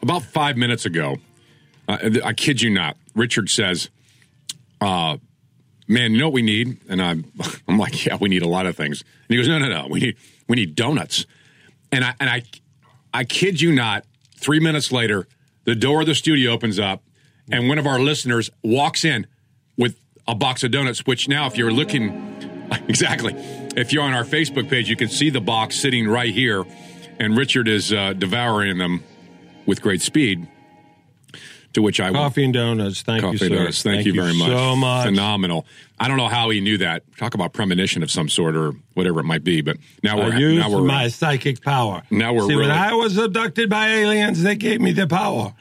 about five minutes ago, uh, I kid you not, Richard says, uh, "Man, you know what we need?" And I'm, I'm like, "Yeah, we need a lot of things." And he goes, "No, no, no, we need we need donuts." And I and I, I kid you not. Three minutes later, the door of the studio opens up, and one of our listeners walks in with a box of donuts. Which now, if you're looking exactly, if you're on our Facebook page, you can see the box sitting right here, and Richard is uh, devouring them with great speed. To which I Coffee and donuts. Thank Coffee you, sir. donuts. Thank, you very much. So much. Phenomenal. I don't know how he knew that. Talk about premonition of some sort or whatever it might be. But now I we're now we're my psychic power. Now we're See, when I was abducted by aliens, they gave me the power.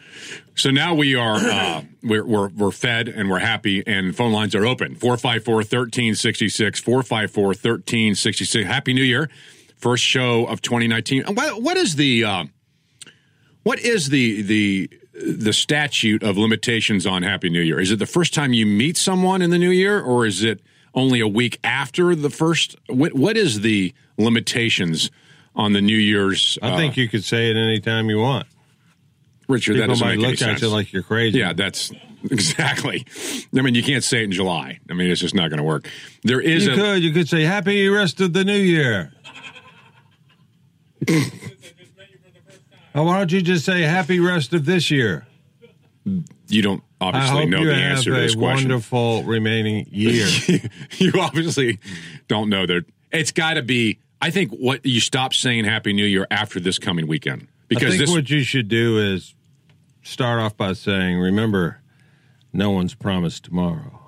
So now we are uh, we're, we're we're fed and we're happy and phone lines are open 454-1366 454-1366 Happy New Year. First show of 2019. What what is the uh, what is the the the statute of limitations on Happy New Year? Is it the first time you meet someone in the new year or is it only a week after the first what what is the limitations on the New Year's I uh, think you could say it anytime you want. Richard, that People doesn't might make any look at sense. you like you're crazy. Yeah, that's exactly. I mean, you can't say it in July. I mean, it's just not going to work. There is you a could. You could say Happy Rest of the New Year. Oh, why don't you just say Happy Rest of this year? you don't obviously know the answer to this question. wonderful remaining year. you obviously don't know that. It's got to be. I think what you stop saying Happy New Year after this coming weekend I because think this. what you should do is start off by saying, "Remember, no one's promised tomorrow."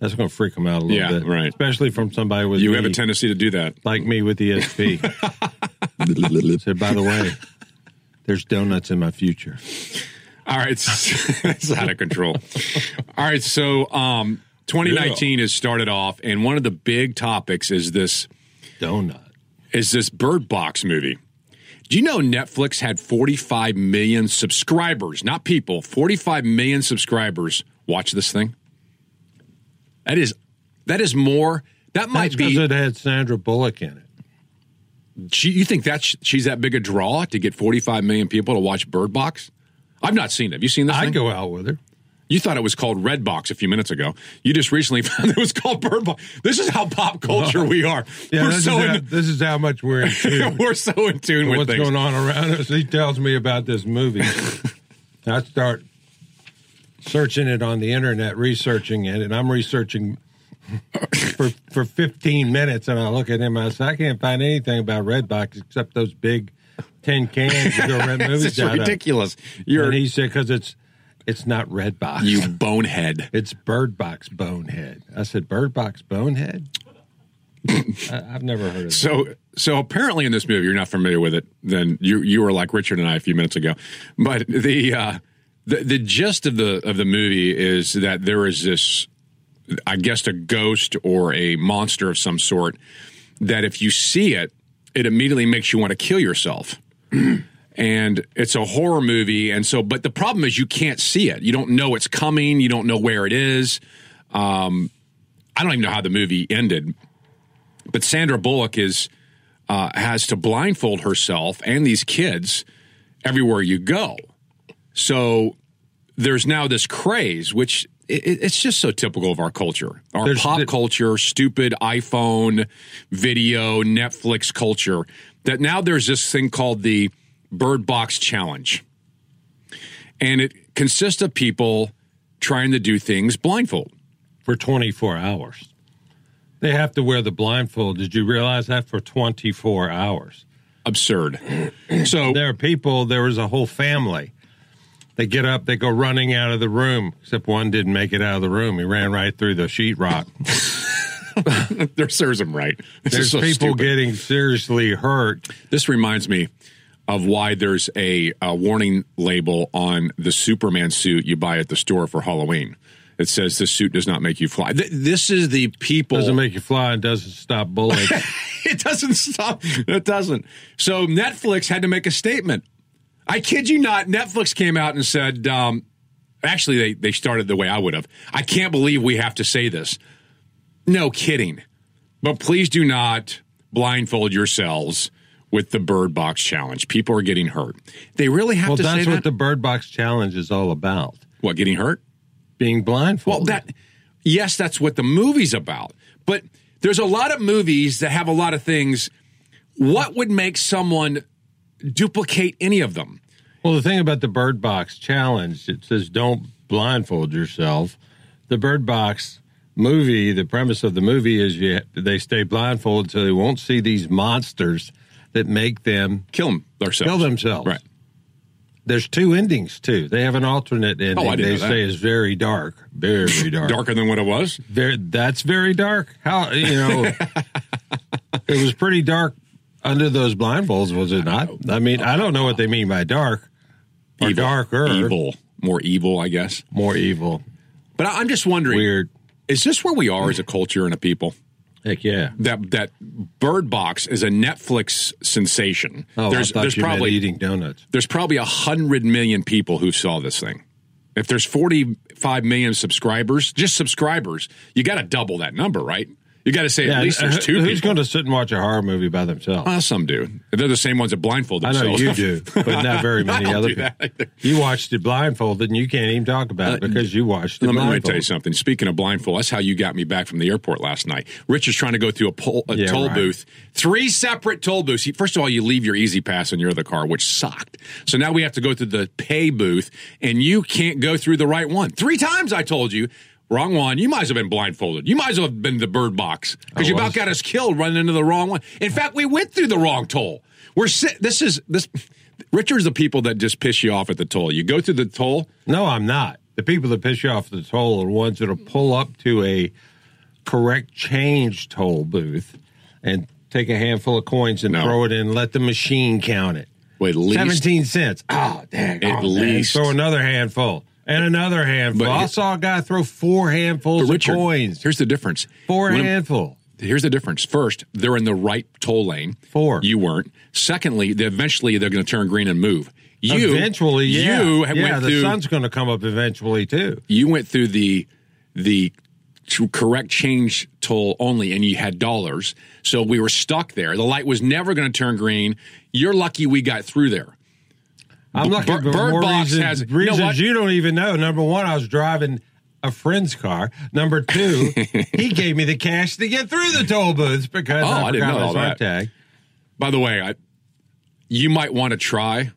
That's going to freak them out a little Yeah, bit, right. Especially from somebody with you me, have a tendency to do that. like me with the ESP. Said, by the way, there's donuts in my future. All right, it's out of control. All right, so um, 2019 has started off, and one of the big topics is this Donut. is this Bird Box movie. Do you know Netflix had 45 million subscribers, not people, 45 million subscribers watch this thing? That is that is more. That might That's because it had Sandra Bullock in it. She, you think that she's that big a draw to get 45 million people to watch Bird Box? I've not seen it. Have you seen this I'd thing? go out with her. You thought it was called Redbox a few minutes ago. You just recently found it was called Bird Box. This is how pop culture we are. Yeah, we're this, so is how, in, this is how much we're in tune. we're so in tune with with what's things. going on around us. He tells me about this movie. I start searching it on the internet, researching it, and I'm researching for for 15 minutes, and I look at him and I said, I can't find anything about Redbox except those big tin cans you go rent movies It's of. ridiculous. You're and he said because it's it's not Redbox. you bonehead. It's Bird Box Bonehead. I said Bird Box Bonehead. I, I've never heard of it. So, so apparently in this movie, you're not familiar with it. Then you you were like Richard and I a few minutes ago. But the uh, the the gist of the of the movie is that there is this, I guess, a ghost or a monster of some sort that if you see it, it immediately makes you want to kill yourself. and it's a horror movie, and so but the problem is you can't see it. You don't know it's coming. You don't know where it is. Um, I don't even know how the movie ended but Sandra Bullock is uh, has to blindfold herself and these kids everywhere you go. So there's now this craze, which it, it's just so typical of our culture, our There's- pop culture, stupid iPhone, video, Netflix culture. That now there's this thing called the Bird Box Challenge, and it consists of people trying to do things blindfold. for 24 hours. They have to wear the blindfold. Did you realize that for 24 hours? Absurd. So there are people, there was a whole family. They get up, they go running out of the room, except one didn't make it out of the room. He ran right through the sheetrock. there serves him right. This There's so people stupid. getting seriously hurt. This reminds me of why there's a, a warning label on the Superman suit you buy at the store for Halloween. It says this suit does not make you fly. Th- this is the people. Doesn't make you fly and doesn't stop bullets. it doesn't stop. It doesn't. So Netflix had to make a statement. I kid you not. Netflix came out and said, um, actually, they, they started the way I would have. I can't believe we have to say this. No kidding. But please do not blindfold yourselves with the Bird Box Challenge. People are getting hurt. They really have well, to that's what that? the Bird Box Challenge is all about. what, getting hurt? Being blindfolded. Well, that yes, that's what the movie's about. But there's a lot of movies that have a lot of things. What would make someone duplicate any of them? Well, the thing about the Bird Box Challenge, it says don't blindfold yourself. The Bird Box movie, the premise of the movie is you, they stay blindfolded so they won't see these monsters that make them Kill them themselves. kill themselves. Right. There's two endings too. They have an alternate ending. Oh, they say is very dark, very dark. Darker than what it was. Very, that's very dark. How you know? it was pretty dark under those blindfolds, was it not? I mean, I don't know what they mean by dark or Evil. darker, Evil. More evil, I guess. more evil. But I'm just wondering Weird. is this where we are as a culture and a people? Heck yeah. That that Bird Box is a Netflix sensation. Oh, there's I thought there's probably eating donuts. there's probably a hundred million people who saw this thing. If there's 45 million subscribers, just subscribers, you got to double that number, right? You got to say at least uh, there's two Who's people. going to sit and watch a horror movie by themselves? Well, some do. They're the same ones that blindfold I know themselves. you do, but not very I many don't other do people. that either. You watched it blindfolded, and you can't even talk about it because you watched it Let me, let me blindfolded. tell you something. Speaking of blindfold, that's how you got me back from the airport last night. Rich is trying to go through a, pol- a Yeah, toll right. booth, three separate toll booths. He- First of all, you leave your E-ZPass in your other car, which sucked. So now we have to go through the pay booth, and you can't go through the right one. Three times I told you. Wrong one. You might as well have been blindfolded. You might as well have been the bird box because you about got us killed running into the wrong one. In fact, we went through the wrong toll. We're si- this is this. Richard's the people that just piss you off at the toll. You go through the toll, No, I'm not. The people that piss you off at the toll are the ones that'll pull up to a correct change toll booth and take a handful of coins and No. throw it in and let the machine count it. Wait, at least 17 cents. Oh, dang. At oh, least. Dang. Throw another handful and another handful. But I saw a guy throw four handfuls Richard, of coins. Here's the difference. Four When- handful. Here's the difference. First, they're in the right toll lane. Four. You weren't. Secondly, they eventually they're going to turn green and move. You eventually, yeah. You yeah, the through. sun's going to come up eventually, too. you went through the the correct change toll only, and you had dollars. So we were stuck there. The light was never going to turn green. You're lucky we got through there. I'm looking for Bird more Box reasons, has- you know you don't even know. Number one, I was driving a friend's car. Number two, he gave me the cash to get through the toll booths because Oh, I, I didn't know all that. tag. By the way, I, you might want to try.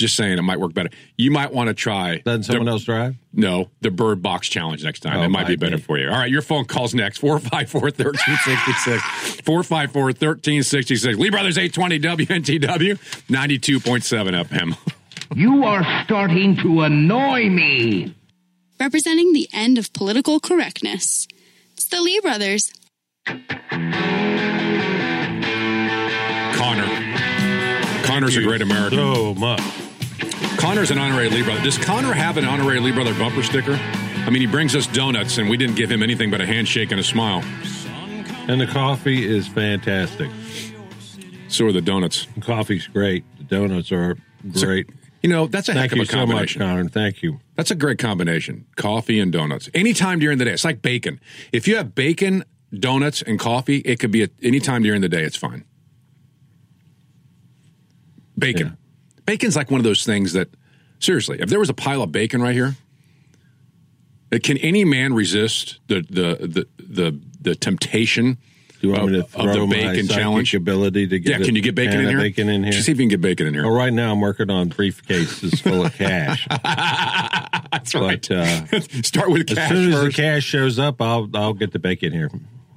Just saying, it might work better. You might want to try. Doesn't someone the, else drive? No, the Bird Box Challenge next time. Oh, it might be better be. for you. All right, your phone calls next 454 1366. 454 1366. Lee Brothers 820 WNTW 92.7 FM. You are starting to annoy me. Representing the end of political correctness. It's the Lee Brothers. Connor. Connor's a great American. So much. Connor's an honorary Lee brother. Does Connor have an honorary Lee brother bumper sticker? I mean, he brings us donuts, and we didn't give him anything but a handshake and a smile. And the coffee is fantastic. So are the donuts. The coffee's great. The donuts are great. You know, that's a Thank heck of you a so much. Connor. Thank you. That's a great combination. Coffee and donuts. Anytime during the day. It's like bacon. If you have bacon, donuts, and coffee, it could be at any time during the day. It's fine. Bacon. Bacon's like one of those things that, seriously, if there was a pile of bacon right here, uh, can any man resist the the the the, the temptation Do you want of, me to of throw the my bacon challenge? ability to get Yeah, can you get bacon in here? Bacon in here. Just see if you can get bacon in here. Well, right now I'm working on briefcases full of cash. That's right. But, uh, Start with as cash soon as first. the cash shows up, I'll I'll get the bacon here.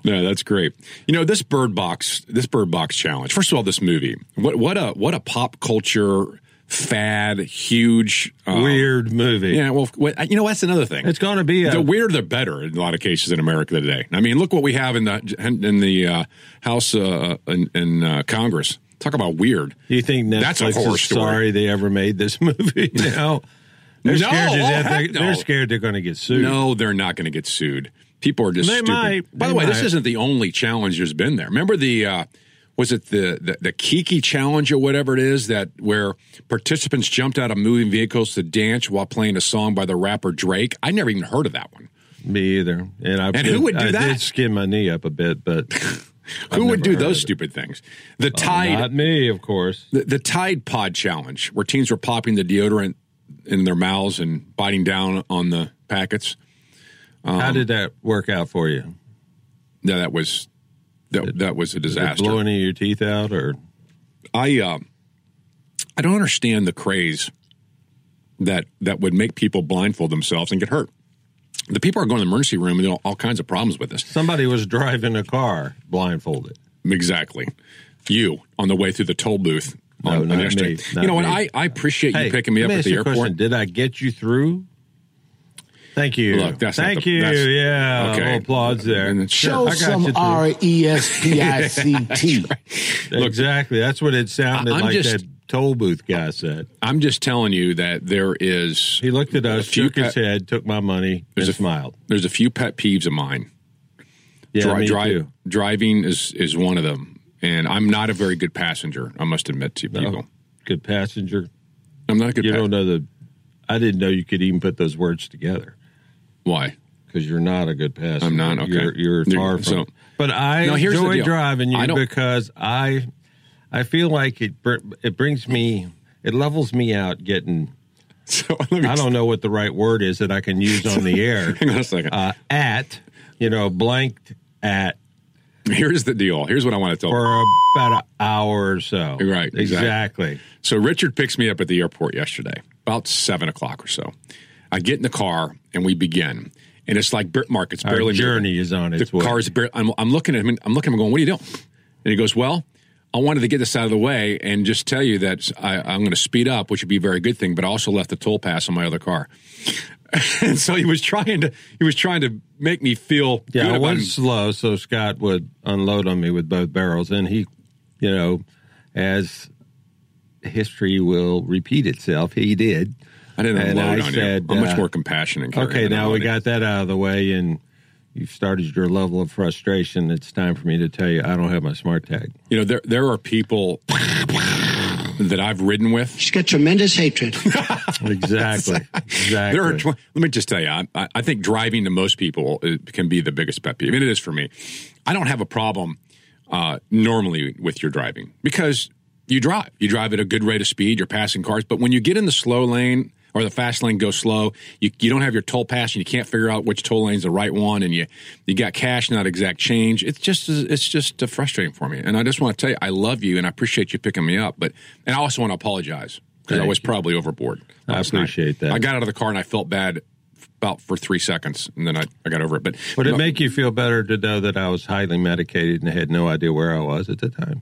Yeah, that's great. You know, this bird box, this bird box challenge. First of all, this movie. What what a what a pop culture fad, huge uh, Weird movie. Yeah, well, you know, that's another thing. It's going to be a the weirder the better in a lot of cases in America today. I mean, look what we have in the in the uh, House uh, in, in uh, Congress. Talk about weird. You think Netflix That's a horror story. sorry they ever made this movie? now they're No, scared oh, They're, they're scared they're going to get sued. No, they're not going to get sued. People are just They stupid. might. By the They way, this isn't the only challenge there's been there. Remember the uh, was it the, the the Kiki challenge or whatever it is that where participants jumped out of moving vehicles to dance while playing a song by the rapper Drake? I never even heard of that one. Me either. And I And did, who would do I that? did skin my knee up a bit, but Who would do those stupid things? The Oh, Tide not me, of course. the, the Tide Pod challenge, where teens were popping the deodorant in their mouths and biting down on the packets. Um, How did that work out for you? Yeah, that was that, that was a Did disaster. blow any of your teeth out, or I uh, I don't understand the craze that that would make people blindfold themselves and get hurt. The people are going to the emergency room and all, all kinds of problems with this. somebody was driving a car blindfolded? Exactly. You on the way through the toll booth No, on not me. Not you know what? I, I appreciate Hey, you picking me up at the airport. question. Did I get you through? Thank you. Look, that's Thank the- you. that's- yeah. okay. applause there. And it's- Show some you. R E S P I C T. exactly. That's what it sounded I'm like just- that toll booth guy said. I'm just telling you that there is He looked at us, few shook his head, took my money, There's and a- smiled. There's a few pet peeves of mine. Yeah, Dri- me dri- too. Driving is is one of them, and I'm not a very good passenger. I must admit to No. people. Good passenger. I'm not a good. You pa- don't know the. I didn't know you could even put those words together Why? because you're not a good passenger. I'm not, okay. You're, you're far from. so- but I No, here's enjoy driving you I because I, I feel like it. It brings me. It levels me out. Getting. So I don't know what the right word is that I can use on the air. Hang on a second. Uh, at you know blanked at Here's the deal. Here's what I want to tell. you. for about an hour or so. Right, exactly. Exactly. So Richard picks me up at the airport yesterday, about seven o'clock or so. I get in the car and we begin, and it's like Mark. It's Our barely journey is on its the way. car's barely. I'm, I'm looking at him. I'm looking him going, "What are you doing?" And he goes, "Well." I wanted to get this out of the way and just tell you that I, I'm going to speed up, which would be a very good thing. But I also left the toll pass on my other car, and so he was trying to he was trying to make me feel Yeah, I was slow, so Scott would unload on me with both barrels, and he, you know, as history will repeat itself, he did. I didn't and unload I on said, you. I'm much uh, more compassionate. and Okay, now we got that out of the way, and you've started your level of frustration. It's time for me to tell you I don't have my smart tag. You know, there there are people that I've ridden with. She's got tremendous hatred. Exactly. exactly. There are. Tw- let me just tell you, I, I I think driving to most people uh, can be the biggest pet peeve, and it is for me. I don't have a problem uh, normally with your driving because you drive. You drive at a good rate of speed. You're passing cars, but when you get in the slow lane or the fast lane, go slow. You you don't have your toll pass, and you can't figure out which toll lane's the right one, and you you got cash, not exact change. It's just it's just uh, frustrating for me. And I just want to tell you, I love you, and I appreciate you picking me up. But and I also want to apologize because I was probably overboard. I last night. appreciate that. I got out of the car and I felt bad about for three seconds, and then I, I got over it. But Would it no, make you feel better to know that I was highly medicated and I had no idea where I was at the time?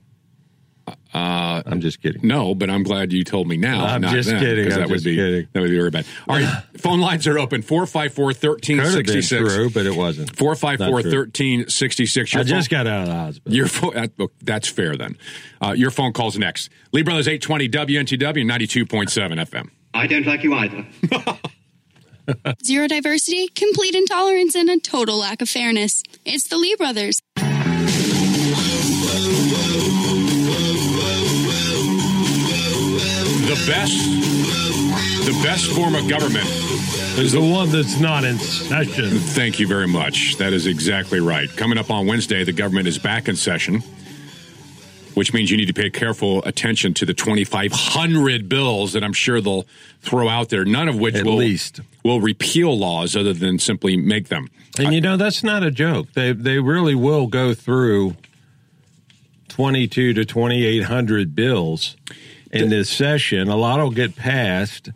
Uh, I'm just kidding. No, but I'm glad you told me now. I'm not just then, kidding. 'cause I'm that would be kidding. that would be very bad. All right, phone lines are open 454 Could have been 1366. true, but it wasn't. 454 Not true. 1366. I just got out of the hospital. Your phone, that- look, that's fair then. Uh, your phone calls next. Lee Brothers 820 WNTW 92.7 FM. I don't like you either. Zero diversity, complete intolerance, and a total lack of fairness. It's the Lee brothers. The best, the best form of government is the one that's not in session. Thank you very much. That is exactly right. Coming up on Wednesday, the government is back in session, which means you need to pay careful attention to the 2,500 bills that I'm sure they'll throw out there, none of which At will, least. will repeal laws other than simply make them. And you know that's not a joke. They they really will go through twenty two to twenty eight hundred bills in this session. A lot will get passed,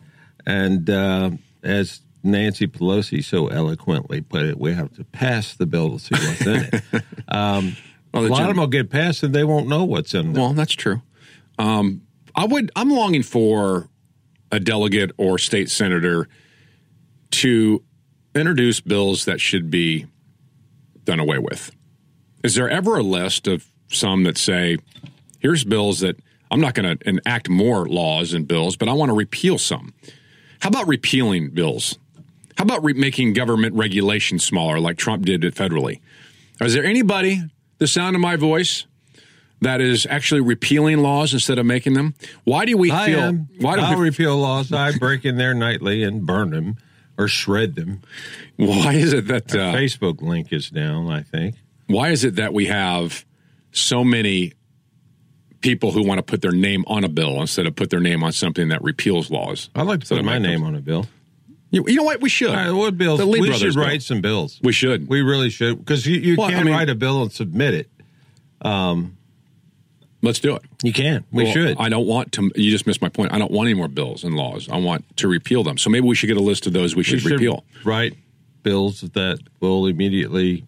and uh, as Nancy Pelosi so eloquently put it, we have to pass the bill to see what's in it. Um, Well, a lot gen- of them will get passed, and they won't know what's in them. Well, that's true. Um, I would. I'm longing for a delegate or state senator to introduce bills that should be done away with. Is there ever a list of some that say, "Here's bills that I'm not going to enact more laws and bills, but I want to repeal some"? How about repealing bills? How about re- making government regulation smaller, like Trump did it federally? Is there anybody, the sound of my voice, that is actually repealing laws instead of making them? Why do we I feel? am. Why do I'll we, repeal laws. I break in there nightly and burn them or shred them. Why is it that uh, Facebook link is down? I think. why is it that we have so many people who want to put their name on a bill instead of put their name on something that repeals laws? I'd like to put my name on a bill. You, you know what? We should. Right, what bills? We Brothers should bill. write some bills. We should. We really should because you, you Well, can't mean- write a bill and submit it. Um, Let's do it. you can. We Well, should. I don't want to. You just missed my point. I don't want any more bills and laws. I want to repeal them. So maybe we should get a list of those we should, we repeal. write bills that will immediately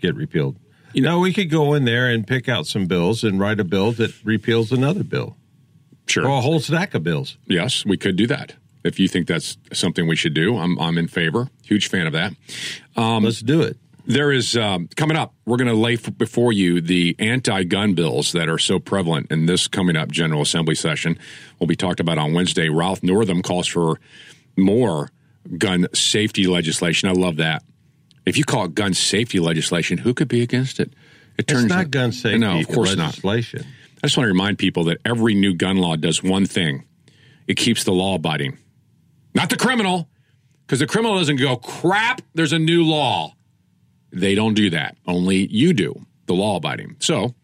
get repealed. You know, we could go in there and pick out some bills and write a bill that repeals another bill. Sure. Or a whole stack of bills. Yes, we could do that. If you think that's something we should do, I'm I'm in favor. Huge fan of that. Um, Let's do it. There is um, coming up. We're going to lay f- before you the anti-gun bills that are so prevalent in this coming up General Assembly session. Will be talked about on Wednesday. Ralph Northam calls for more gun safety legislation. I love that. If you call it gun safety legislation, who could be against it? It turns It's not gun safety No, of course not. I just want to remind people that every new gun law does one thing it keeps the law abiding, not the criminal, because the criminal doesn't go, crap, there's a new law. They don't do that. Only you do, the law abiding. So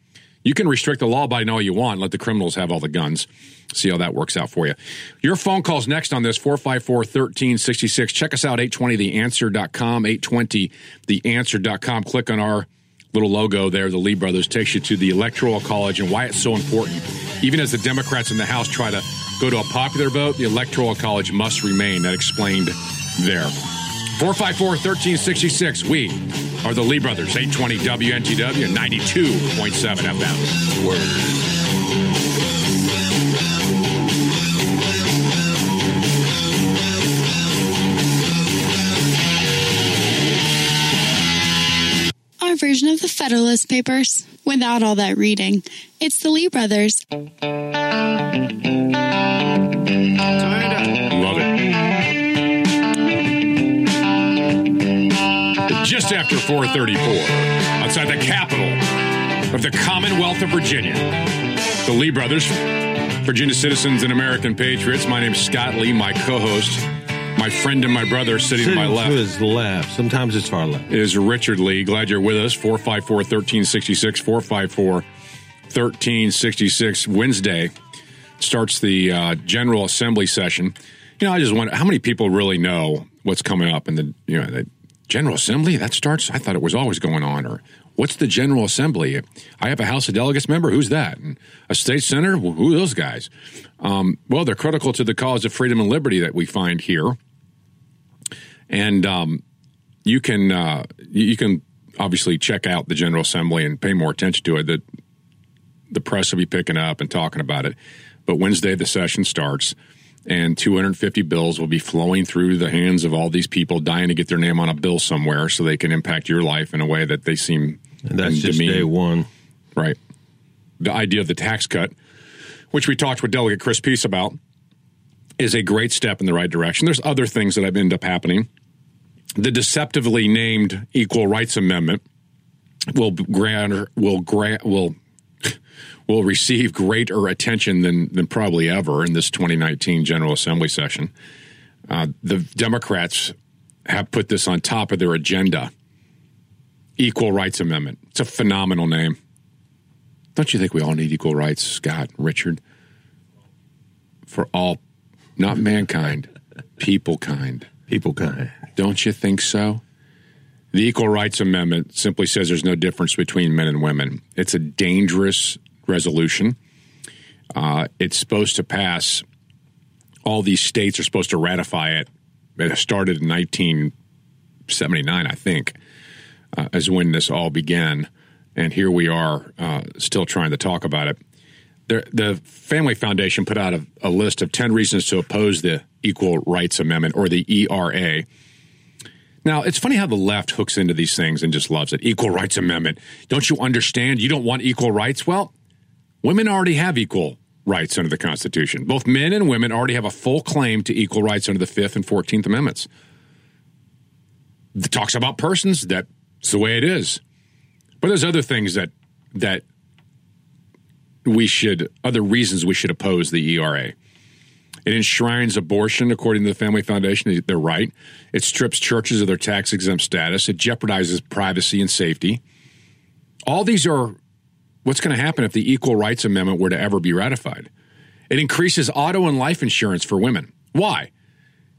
you can restrict the law abiding all you want, let the criminals have all the guns. See how that works out for you. Your phone calls next on this 454 1366. Check us out, 820theanswer.com, 820theanswer.com. Click on our little logo there, the Lee Brothers, takes you to the Electoral College and why it's so important. Even as the Democrats in the House try to go to a popular vote, the Electoral College must remain. That explained there. 454 1366. We are the Lee Brothers, 820 WNTW, 92.7 FM. Word. Our version of the Federalist Papers, without all that reading. It's the Lee brothers. Love it. Just after 434, outside the capital of the Commonwealth of Virginia, the Lee brothers, Virginia citizens and American patriots. My name's Scott Lee, my co-host, my friend and my brother sitting, to my Sitting left. To his left. Sometimes it's far left. is Richard Lee. Glad you're with us. 454 1366, 454 1366 Wednesday starts the uh, General Assembly session. You know, I just wonder how many people really know what's coming up in the you know the General Assembly that starts. I thought it was always going on, or what's the General Assembly? I have a House of Delegates member. Who's that? And a state senator. Who are those guys? Um, well, they're critical to the cause of freedom and liberty that we find here, and um, you can uh, you can obviously check out the General Assembly and pay more attention to it. That the press will be picking up and talking about it. But Wednesday the session starts, and 250 bills will be flowing through the hands of all these people dying to get their name on a bill somewhere, so they can impact your life in a way that they seem. And that's just demeaning. day one. Right. The idea of the tax cut, which we talked with Delegate Chris Peace about, is a great step in the right direction. There's other things that have ended up happening. The deceptively named Equal Rights Amendment will grant will grant will will receive greater attention than than probably ever in this 2019 General Assembly session. Uh, the Democrats have put this on top of their agenda. Equal Rights Amendment. It's a phenomenal name. Don't you think we all need equal rights, Scott, Richard? For all, not mankind, people kind. People kind. Don't you think so? The Equal Rights Amendment simply says there's no difference between men and women. It's a dangerous resolution. Uh, it's supposed to pass. All these states are supposed to ratify it. It started in 1979, I think, uh, is when this all began. And here we are uh, still trying to talk about it. The, the Family Foundation put out a, a list of 10 reasons to oppose the Equal Rights Amendment or the ERA. Now, it's funny how the left hooks into these things and just loves it. Equal Rights Amendment. Don't you understand? You don't want equal rights? Well, women already have equal rights under the Constitution. Both men and women already have a full claim to equal rights under the Fifth and Fourteenth Amendments. It talks about persons. That's the way it is. But there's other things that that we should, other reasons we should oppose the ERA. It enshrines abortion, according to the Family Foundation. They're right. It strips churches of their tax exempt status. It jeopardizes privacy and safety. All these are what's going to happen if the Equal Rights Amendment were to ever be ratified. It increases auto and life insurance for women. Why?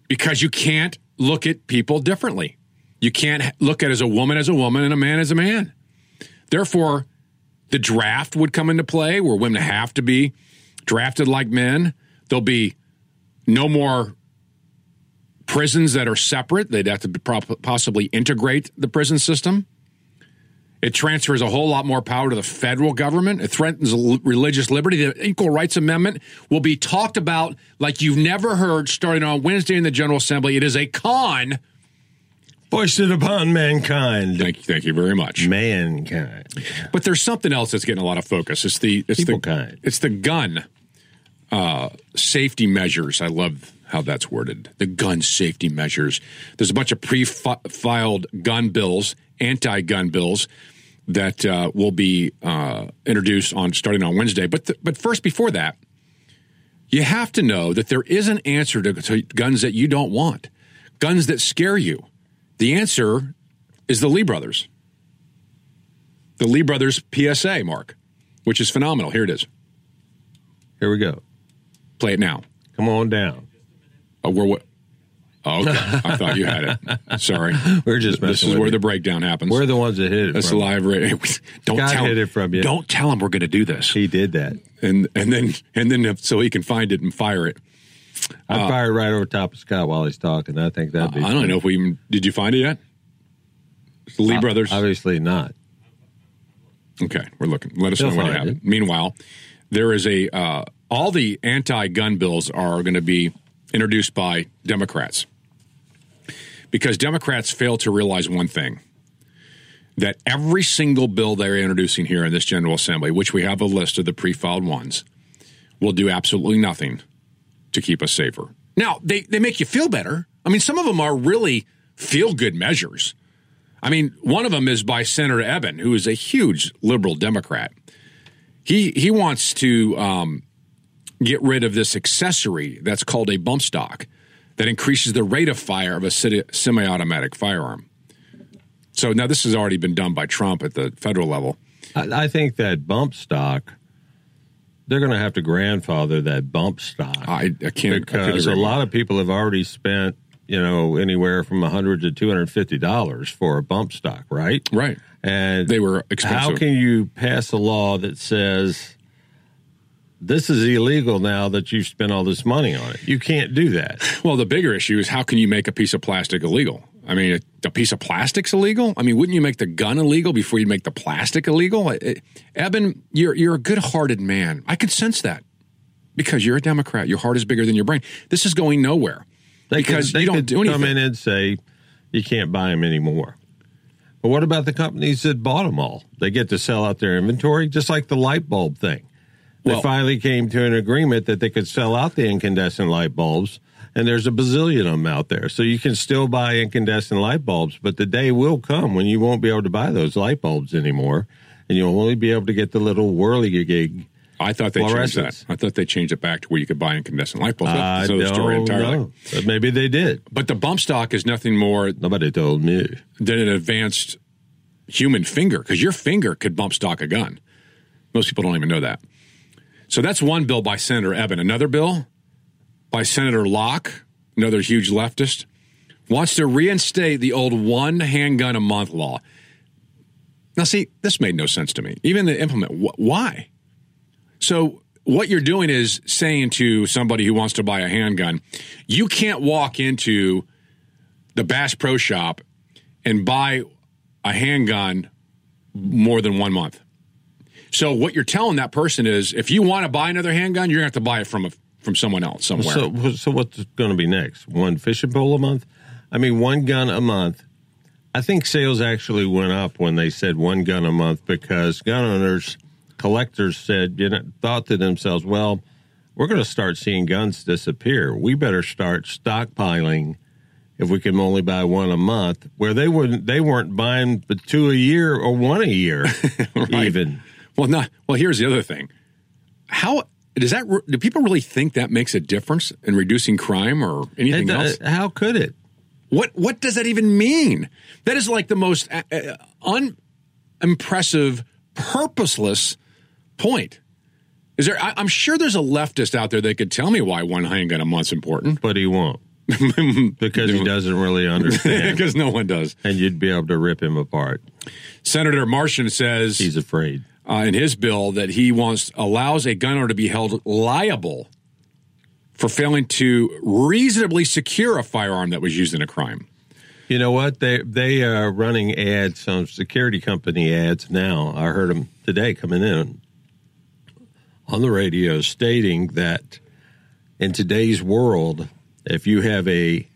Because you can't look at people differently. You can't look at as a woman as a woman and a man as a man. Therefore, the draft would come into play where women have to be drafted like men. There'll be no more prisons that are separate. They'd have to possibly integrate the prison system. It transfers a whole lot more power to the federal government. It threatens religious liberty. The Equal Rights Amendment will be talked about like you've never heard starting on Wednesday in the General Assembly. It is a con foisted upon mankind. Thank you, thank you very much. Mankind. But there's something else that's getting a lot of focus. It's the it's People the kind. it's the gun uh, safety measures. I love how that's worded. The gun safety measures. There's a bunch of pre-filed gun bills, anti-gun bills that uh, will be uh, introduced on starting on Wednesday. But th- but first, before that, you have to know that there is an answer to, to guns that you don't want, guns that scare you. The answer is the Lee brothers. The Lee brothers PSA, Mark, which is phenomenal. Here it is. Here we go. Play it now. Come on down. Oh, we're what? Oh, okay. I thought you had it. Sorry. We're just This is where you. the breakdown happens. We're the ones that hit it. That's from. live radio. Don't Scott tell hid him, it from you. Don't tell him we're going to do this. He did that. And and then and then if, so he can find it and fire it. I Uh, fired right over top of Scott while he's talking. I think that'd be. I don't know if we even did. You find it yet? It's the Lee Uh, brothers. Obviously not. Okay, we're looking. Let us They'll know when you find have it. it. Meanwhile, there is a uh, all the anti-gun bills are going to be introduced by Democrats because Democrats fail to realize one thing that every single bill they're introducing here in this General Assembly, which we have a list of the pre-filed ones, will do absolutely nothing to keep us safer. Now, they, they make you feel better. I mean, some of them are really feel good measures. I mean, one of them is by Senator Ebbin, who is a huge liberal Democrat. He he wants to um, get rid of this accessory that's called a bump stock that increases the rate of fire of a semi- semi-automatic firearm. So now this has already been done by Trump at the federal level. I, I think that bump stock they're going to have to grandfather that bump stock. I, I can't I because a lot of people have already spent, you know, anywhere from a hundred to two hundred fifty dollars for a bump stock, right? Right. And They were expensive. How can you pass a law that says this is illegal now that you've spent all this money on it? You can't do that. Well, the bigger issue is how can you make a piece of plastic illegal? I mean, a, a piece of plastic's illegal. I mean, wouldn't you make the gun illegal before you make the plastic illegal? It- it- Ebbin, you're you're a good-hearted man. I can sense that because you're a Democrat. Your heart is bigger than your brain. This is going nowhere They because could, they you don't could do anything. come in and say you can't buy them anymore. But what about the companies that bought them all? They get to sell out their inventory, just like the light bulb thing. They Well- finally came to an agreement that they could sell out the incandescent light bulbs, and there's a bazillion of them out there. So you can still buy incandescent light bulbs, but the day will come when you won't be able to buy those light bulbs anymore, and you'll only be able to get the little whirly gig. I thought they changed that. I thought they changed it back to where you could buy incandescent light bulbs. I That's another story don't entirely. know. But maybe they did. But the bump stock is nothing more Nobody told me. than an advanced human finger because your finger could bump stock a gun. Most people don't even know that. So that's one bill by Senator Ebbin. Another bill by Senator Locke, another huge leftist, wants to reinstate the old one handgun a month law. Now, see, this made no sense to me. Even the implement, wh- why? So, what you're doing is saying to somebody who wants to buy a handgun, you can't walk into the Bass Pro Shop and buy a handgun more than one month. So what you're telling that person is, if you want to buy another handgun, you're going to have to buy it from a, from someone else somewhere. So, so what's going to be next? One fishing pole a month? I mean, one gun a month. I think sales actually went up when they said one gun a month because gun owners, collectors said, you know, thought to themselves, well, we're going to start seeing guns disappear. We better start stockpiling if we can only buy one a month. Where they wouldn't, they weren't buying but two a year or one a year, even. Well, not well. Here's the other thing: how does that? Do people really think that makes a difference in reducing crime or anything It- uh, else? How could it? What What does that even mean? That is like the most uh, uh, unimpressive, purposeless point. Is there? I, I'm sure there's a leftist out there that could tell me why one handgun a month's important, but he won't because he doesn't really understand. because no one does. and you'd be able to rip him apart. Senator Marsden says He's afraid. Uh, in his bill that he wants allows a gun owner to be held liable for failing to reasonably secure a firearm that was used in a crime. You know what? They they are running ads, some security company ads now. I heard them today coming in on the radio stating that in today's world, if you have a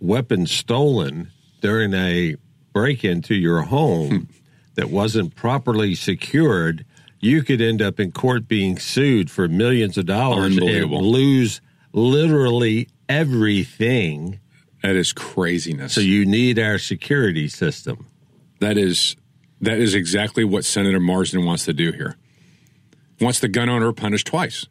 weapon stolen during a break into your home that wasn't properly secured, you could end up in court being sued for millions of dollars and lose literally everything. That is craziness. So you need our security system. That is that is exactly what Senator Marsden wants to do here. Wants the gun owner punished twice.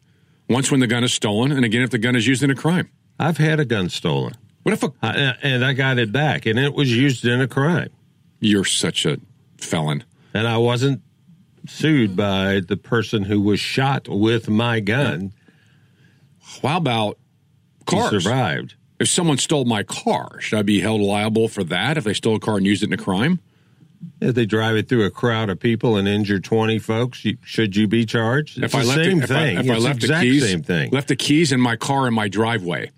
Once when the gun is stolen, and again if the gun is used in a crime. I've had a gun stolen. What if a, I, uh, and I got it back, and it was used in a crime, you're such a felon? and I wasn't sued by the person who was shot with my gun. How about He survived. If someone stole my car, should I be held liable for that if they stole a car and used it in a crime? If they drive it through a crowd of people and injure twenty folks, you, should you be charged? It's if I the left same the, if I- thing. If I, left the the keys, same thing. left the keys in my car in my driveway.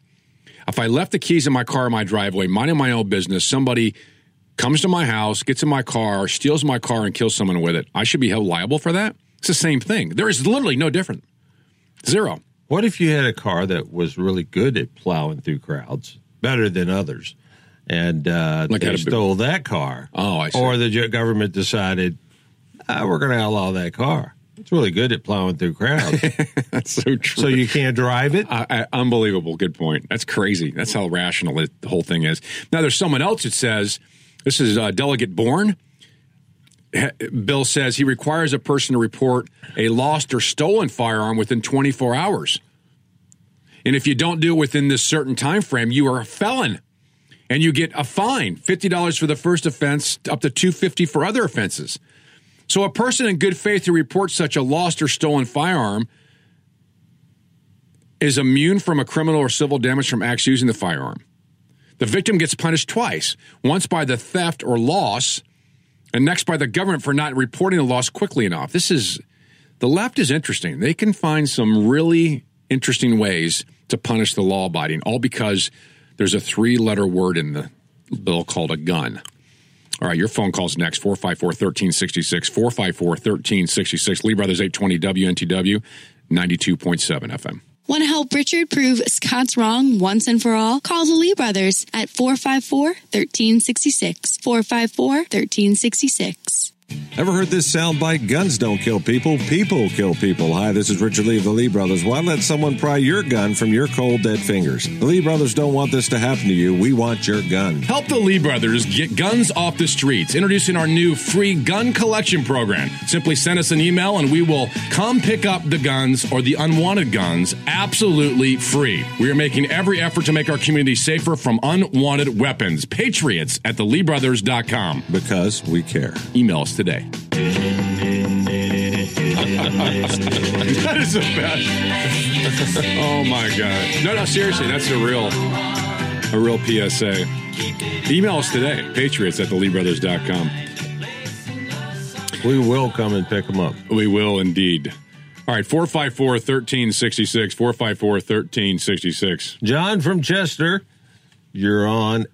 If I left the keys in my car in my driveway, minding my own business, somebody comes to my house, gets in my car, steals my car, and kills someone with it. I should be held liable for that. It's the same thing. There is literally no different. Zero. What if you had a car that was really good at plowing through crowds, better than others, and uh, Like they had a big- stole that car? Oh, I see. Or the government decided, ah, we're going to outlaw that car. It's really good at plowing through crowds, That's so true. so you can't drive it. I, I, unbelievable. Good point. That's crazy. That's how rational it, the whole thing is. Now, there's someone else that says this is uh, Delegate Bourne. Bill says he requires a person to report a lost or stolen firearm within 24 hours. And if you don't do it within this certain time frame, you are a felon. And you get a fine, $50 for the first offense, up to 250 for other offenses. So a person in good faith who reports such a lost or stolen firearm is immune from a criminal or civil damage from acts using the firearm. The victim gets punished twice once by the theft or loss, and next by the government for not reporting the loss quickly enough. This is the left is interesting. They can find some really interesting ways to punish the law abiding, all because there's a three letter word in the bill called a gun. All right, your phone call's next 454 1366. 454 1366. Lee Brothers 820 WNTW 92.7 FM. Want to help Richard prove Scott's wrong once and for all? Call the Lee brothers at 454 1366. 454 1366. Ever heard this soundbite? Guns don't kill people, people kill people. Hi, this is Richard Lee of the Lee Brothers. Why let someone pry your gun from your cold, dead fingers? The Lee Brothers don't want this to happen to you. We want your gun. Help the Lee brothers get guns off the streets. Introducing our new free gun collection program. Simply send us an email and we will come pick up the guns or the unwanted guns absolutely free. We are making every effort to make our community safer from unwanted weapons. Patriots at theleebrothers.com. Because we care. Email us today. that is the best. oh my god! No, no, seriously, that's a real, a real PSA. Email us today, patriots at theleebrothers.com. We will come and pick them up. We will indeed. All right, 454 1366. 454 1366. John from Chester, you're on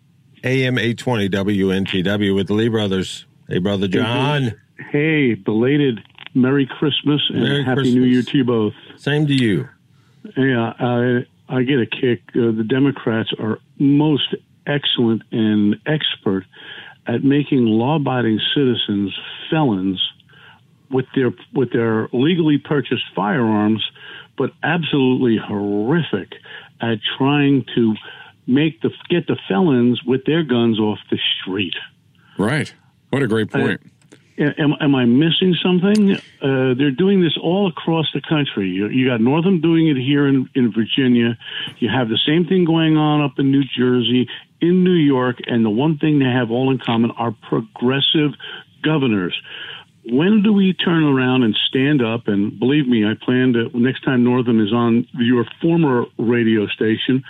AM 820 WNTW with the Lee Brothers. Hey, Brother John. Hey, belated Merry Christmas and Merry Happy Christmas. New Year to you both. Same to you. Yeah, I, I get a kick. Uh, the Democrats are most excellent and expert at making law-abiding citizens felons with their with their legally purchased firearms, but absolutely horrific at trying to make the get the felons with their guns off the street. Right. What a great point. Am, am I missing something? Uh, they're doing this all across the country. You, you got Northam doing it here in, in Virginia. You have the same thing going on up in New Jersey, in New York, and the one thing they have all in common are progressive governors. When do we turn around and stand up? And believe me, I plan to next time Northam is on your former radio station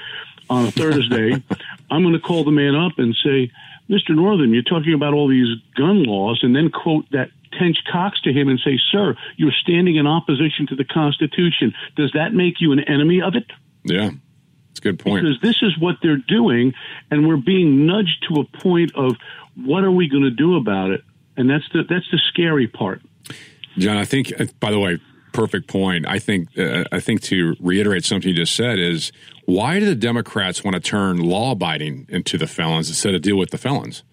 on a Thursday, I'm going to call the man up and say, Mr. Northam, you're talking about all these gun laws, and then quote that Tench Coxe to him and say, Sir, you're standing in opposition to the Constitution. Does that make you an enemy of it? Yeah. It's a good point. Because this is what they're doing, and we're being nudged to a point of what are we going to do about it? And that's the that's the scary part. John, I think, uh, by the way, perfect point. I think, uh, I think to reiterate something you just said is why do the Democrats want to turn law abiding into the felons instead of deal with the felons?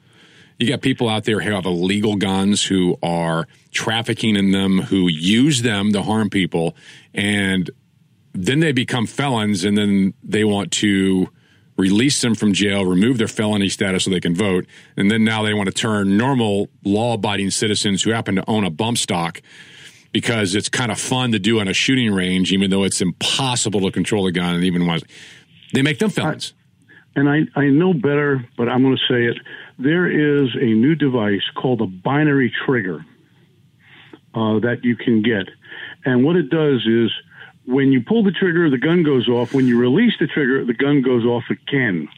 You got people out there who have illegal guns, who are trafficking in them, who use them to harm people, and then they become felons, and then they want to release them from jail, remove their felony status so they can vote, and then now they want to turn normal law-abiding citizens who happen to own a bump stock because it's kind of fun to do on a shooting range, even though it's impossible to control a gun, and even once they make them felons. And I, I know better, but I'm going to say it. There is a new device called a binary trigger uh, that you can get. And what it does is when you pull the trigger, the gun goes off. When you release the trigger, the gun goes off again.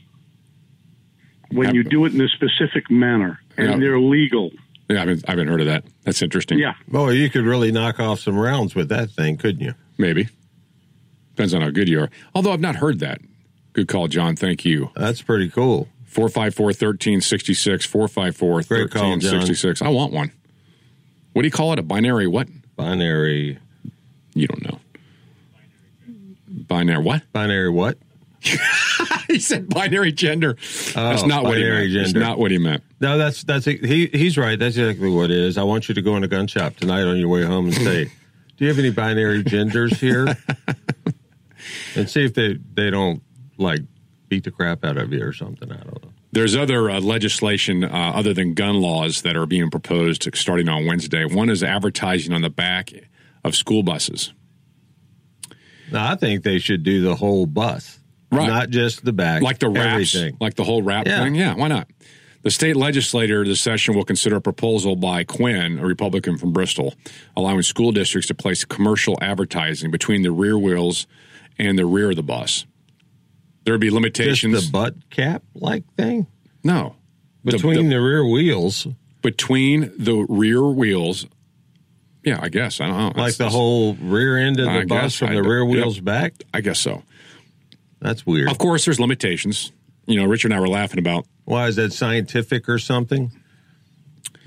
When you do it in a specific manner, and Yeah. they're legal. Yeah, I haven't, I haven't heard of that. That's interesting. Yeah. Boy, you could really knock off some rounds with that thing, couldn't you? Maybe. Depends on how good you are. Although I've not heard that. Good call, John. Thank you. That's pretty cool. 454 1366. 454 Great 1366. I want one. What do you call it? A binary what? Binary. You don't know. Binary what? Binary what? he said binary gender. That's Oh, not what he meant. That's not what he meant. No, that's that's he. He's right. That's exactly what it is. I want you to go in a gun shop tonight on your way home and say, "Do you have any binary genders here?" and see if they they don't like beat the crap out of you or something. I don't know. There's other uh, legislation uh, other than gun laws that are being proposed starting on Wednesday. One is advertising on the back of school buses. No, I think they should do the whole bus, Right. Not just the back, like the wraps, everything. like the whole wrap Yeah. thing. Yeah, why not? The state legislature this session will consider a proposal by Quinn, a Republican from Bristol, allowing school districts to place commercial advertising between the rear wheels and the rear of the bus. There would be Just limitations. the butt cap like thing no. Between the- the, rear wheels, between the rear wheels. Yeah, I guess. I don't know. like That's- the whole rear end of the I bus guess. from I the rear yep. wheels back. I guess so. That's weird. Of course, there's limitations. You know, Richard and I were laughing about Why is that scientific or something?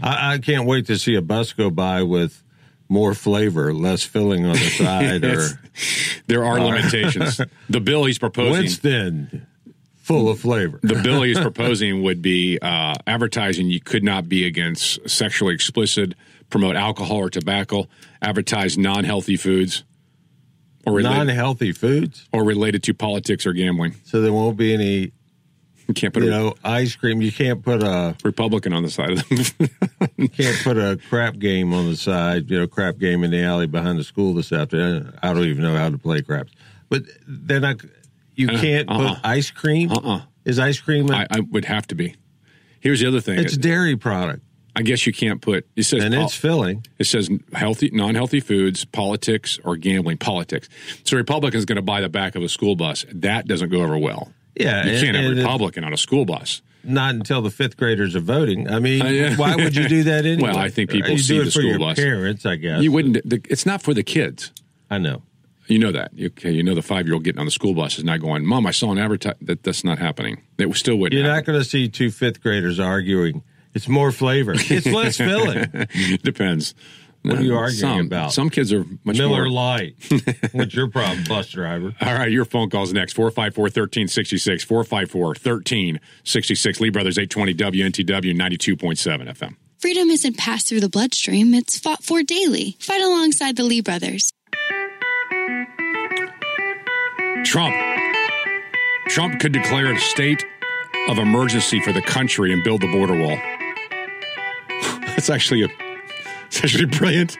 I, I can't wait to see a bus go by with more flavor, less filling on the side, or there are Or- limitations. the bill he's proposing, Winston, full of flavor. the bill he's proposing would be uh, advertising. You could not be against sexually explicit, promote alcohol or tobacco, advertise non-healthy foods, or related, Non-healthy foods, or related to politics or gambling. so there won't be any. You can't put You a know, ice cream. You can't put a Republican on the side of them. you can't put a crap game on the side. You know, crap game in the alley behind the school this afternoon. I don't even know how to play craps, but they're not. You Uh, can't uh-uh. put ice cream. Uh-uh. Is ice cream? A, I, I would have to be. Here's the other thing. it's a dairy product, I guess you can't put. It says and it's filling. It says healthy, non-healthy foods, politics, or gambling. Politics. So Republicans going to buy the back of a school bus. That doesn't go over well. Yeah, You and- can't have a Republican on a school bus. Not until the fifth graders are voting. I mean, Uh, yeah. why would you do that anyway? Well, I think people you see do it the for school your bus. parents, I guess. You wouldn't. The, it's not for the kids. I know. You know that. Okay, you know the five-year-old getting on the school bus is not going. Mom, I saw an advertise. That that's not happening. It was still wouldn't. You're not going to see two fifth graders arguing. It's more flavor. It's less filling. Depends. What are you Uh, arguing some, about? Some kids are much Miller more. Light. What's your problem, bus driver? All right, your phone calls next. 454 1366. 454 1366. Lee Brothers 820 WNTW 92.7 FM. Freedom isn't passed through the bloodstream, it's fought for daily. Fight alongside the Lee brothers. Trump. Trump could declare a state of emergency for the country and build the border wall. That's actually a it's actually brilliant.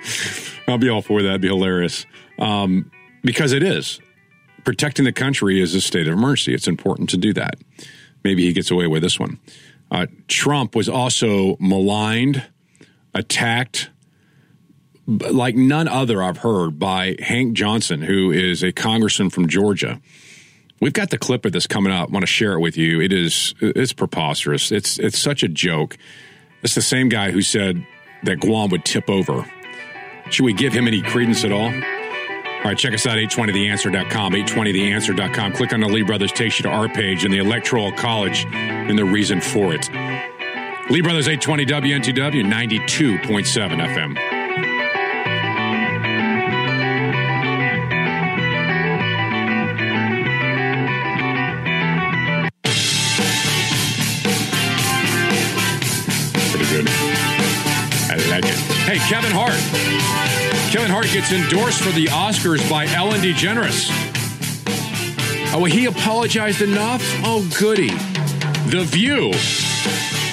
I'll be all for that. It'd be hilarious. Um, because it is. Protecting the country is a state of emergency. It's important to do that. Maybe he gets away with this one. Uh, Trump was also maligned, attacked, like none other I've heard by Hank Johnson, who is a congressman from Georgia. We've got the clip of this coming up. I want to share it with you. It is it's preposterous. It's it's such a joke. It's the same guy who said that Guam would tip over. Should we give him any credence at all? All right, check us out, 820theanswer.com, 820theanswer.com. Click on the Lee Brothers, takes you to our page and the Electoral College and the reason for it. Lee Brothers, 820 WNTW, 92.7 FM. Hey, Kevin Hart. Kevin Hart gets endorsed for the Oscars by Ellen DeGeneres. Oh, well, he apologized enough? Oh, goody. The View.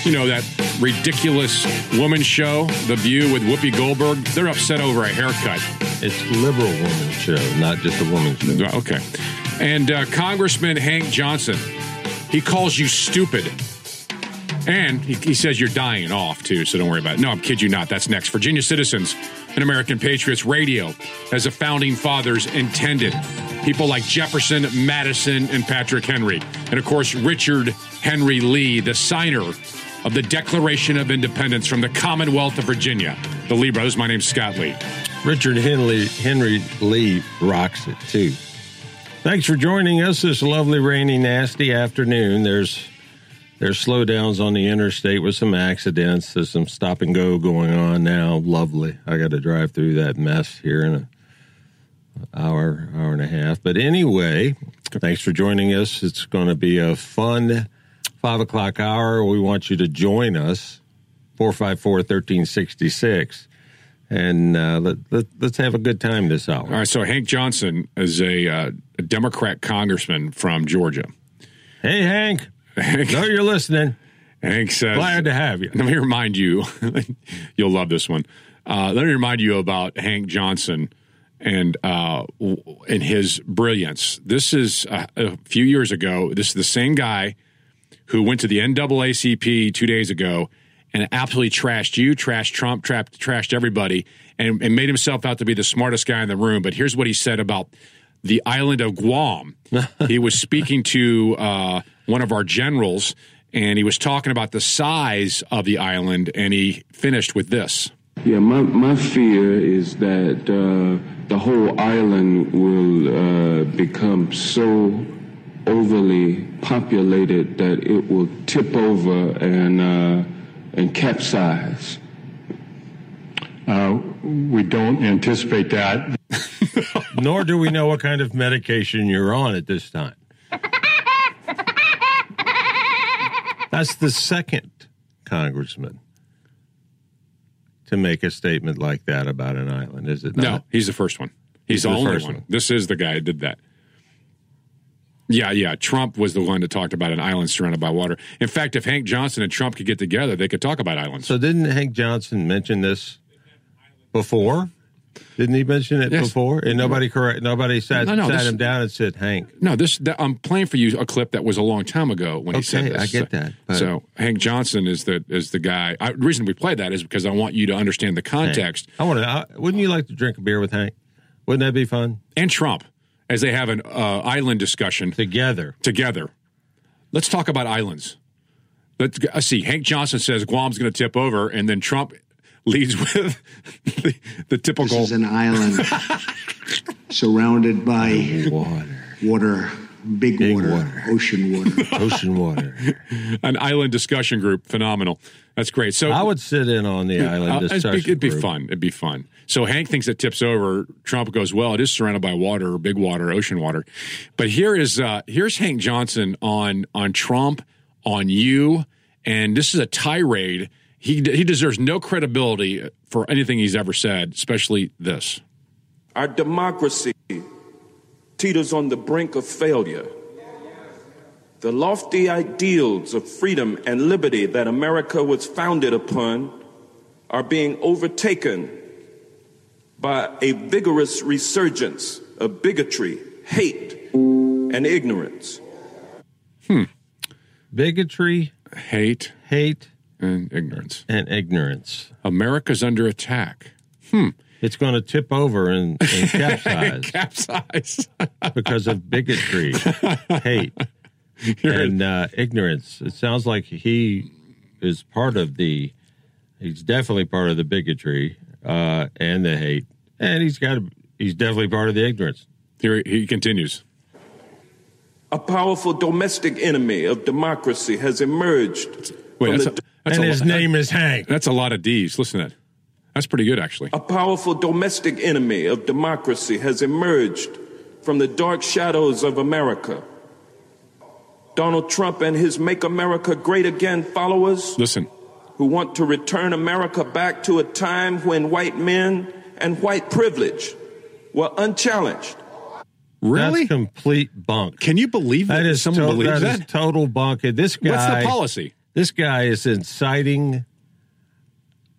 You know, that ridiculous woman show, The View with Whoopi Goldberg. They're upset over a haircut. It's liberal woman show, not just a woman show. Okay. And uh, Congressman Hank Johnson, he calls you stupid. And he, he says you're dying off, too, so don't worry about it. No, I'm kid you not. That's next. Virginia Citizens and American Patriots Radio, as the founding fathers intended. People like Jefferson, Madison, and Patrick Henry. And of course, Richard Henry Lee, the signer of the Declaration of Independence from the Commonwealth of Virginia. The Lee brothers. My name's Scott Lee. Richard Henry Henry Lee rocks it too. Thanks for joining us this lovely, rainy, nasty afternoon. There's there's slowdowns on the interstate with some accidents. There's some stop and go going on now. Lovely. I got to drive through that mess here in an hour, hour and a half. But anyway, thanks for joining us. It's going to be a fun five o'clock hour. We want you to join us. 454 1366 and uh, let, let, let's have a good time this hour. All right, so Hank Johnson is a, uh, a Democrat congressman from Georgia. Hey, Hank. Know you're listening. Hank says, Glad to have you. Let me remind you, you'll love this one. Uh, let me remind you about Hank Johnson and uh, and his brilliance. This is uh, a few years ago. This is the same guy who went to the NAACP two days ago and absolutely trashed you, trashed Trump, trapped, trashed everybody, and, and made himself out to be the smartest guy in the room. But here's what he said about the island of Guam. he was speaking to uh, one of our generals, and he was talking about the size of the island, and he finished with this. Yeah, my, my fear is that uh, the whole island will uh, become so overly populated that it will tip over and uh, and capsize. Uh, we don't anticipate that. Nor do we know what kind of medication you're on at this time. That's the second congressman to make a statement like that about an island, is it not? No, he's the first one. He's, He's the, the only first one. one. This is the guy who did that. Yeah, yeah. Trump was the one that talked about an island surrounded by water. In fact, if Hank Johnson and Trump could get together, they could talk about islands. So didn't Hank Johnson mention this before? Didn't he mention it Yes. before? And nobody correct. Nobody sat No, no, sat this- him down and said, "Hank, No, this that, I'm playing for you a clip that was a long time ago when he said this. I get that, but- So Hank Johnson is the is the guy. I, the reason we play that is because I want you to understand the context. I want to. I, wouldn't you like to drink a beer with Hank? Wouldn't that be fun? And Trump, as they have an uh, island discussion together. Together, let's talk about islands. Let's g- uh, see. Hank Johnson says Guam's going to tip over, and then Trump leads with the, the typical. This is an island surrounded by water, Water. big, water, ocean water. Ocean water. an island discussion group. Phenomenal. That's great. So I would sit in on the island Uh, it'd be- It'd be group. fun. It'd be fun. So Hank thinks it tips over. Trump goes, well, it is surrounded by water, big water, ocean water. But here is uh, here's Hank Johnson on on Trump, on you, and this is a tirade. He he deserves no credibility for anything he's ever said, especially this. Our democracy teeters on the brink of failure. The lofty ideals of freedom and liberty that America was founded upon are being overtaken by a vigorous resurgence of bigotry, hate, and ignorance. Hmm. Bigotry, hate, hate, and ignorance, and ignorance. America's under attack. Hmm. It's going to tip over and, and capsize. capsize because of bigotry, hate, and uh, ignorance. It sounds like he is part of the. He's definitely part of the bigotry uh, and the hate, and he's got. He's definitely part of the ignorance. Here he continues. A powerful domestic enemy of democracy has emerged. Wait, from that's the- a, that's a lot- name is Hank. That's a lot of D's. Listen to that. That's pretty good, actually. A powerful domestic enemy of democracy has emerged from the dark shadows of America. Donald Trump and his Make America Great Again followers Listen. who want to return America back to a time when white men and white privilege were unchallenged. Really? That's complete bunk. Can you believe that? That is Someone to- believes that is that? total bunk. And This guy. What's the policy? This guy is inciting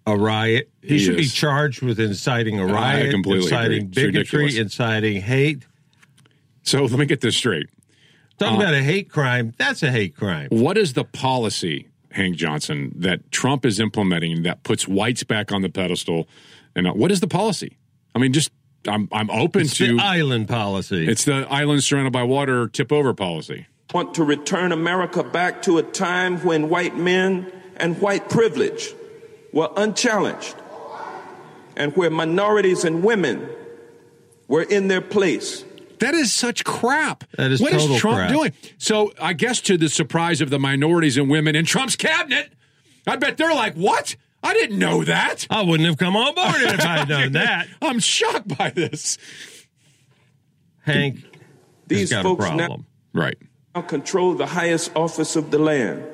a riot. He, He should be charged with inciting a riot, inciting agree. Bigotry, inciting hate. So let me get this straight. Talking Uh, about a hate crime, that's a hate crime. What is the policy, Hank Johnson, that Trump is implementing that puts whites back on the pedestal? And uh, what is the policy? I mean, just I'm I'm open It's to the island policy. It's the island surrounded by water tip over policy. Want to return America back to a time when white men and white privilege were unchallenged and where minorities and women were in their place. That is such crap. That is What is total Trump crap. doing? So I guess to the surprise of the minorities and women in Trump's cabinet, I bet they're like, "What? I didn't know that. I wouldn't have come on board if I'd known that." I'm shocked by this. Hank, These has got folks a now- problem. Right. Now control the highest office of the land.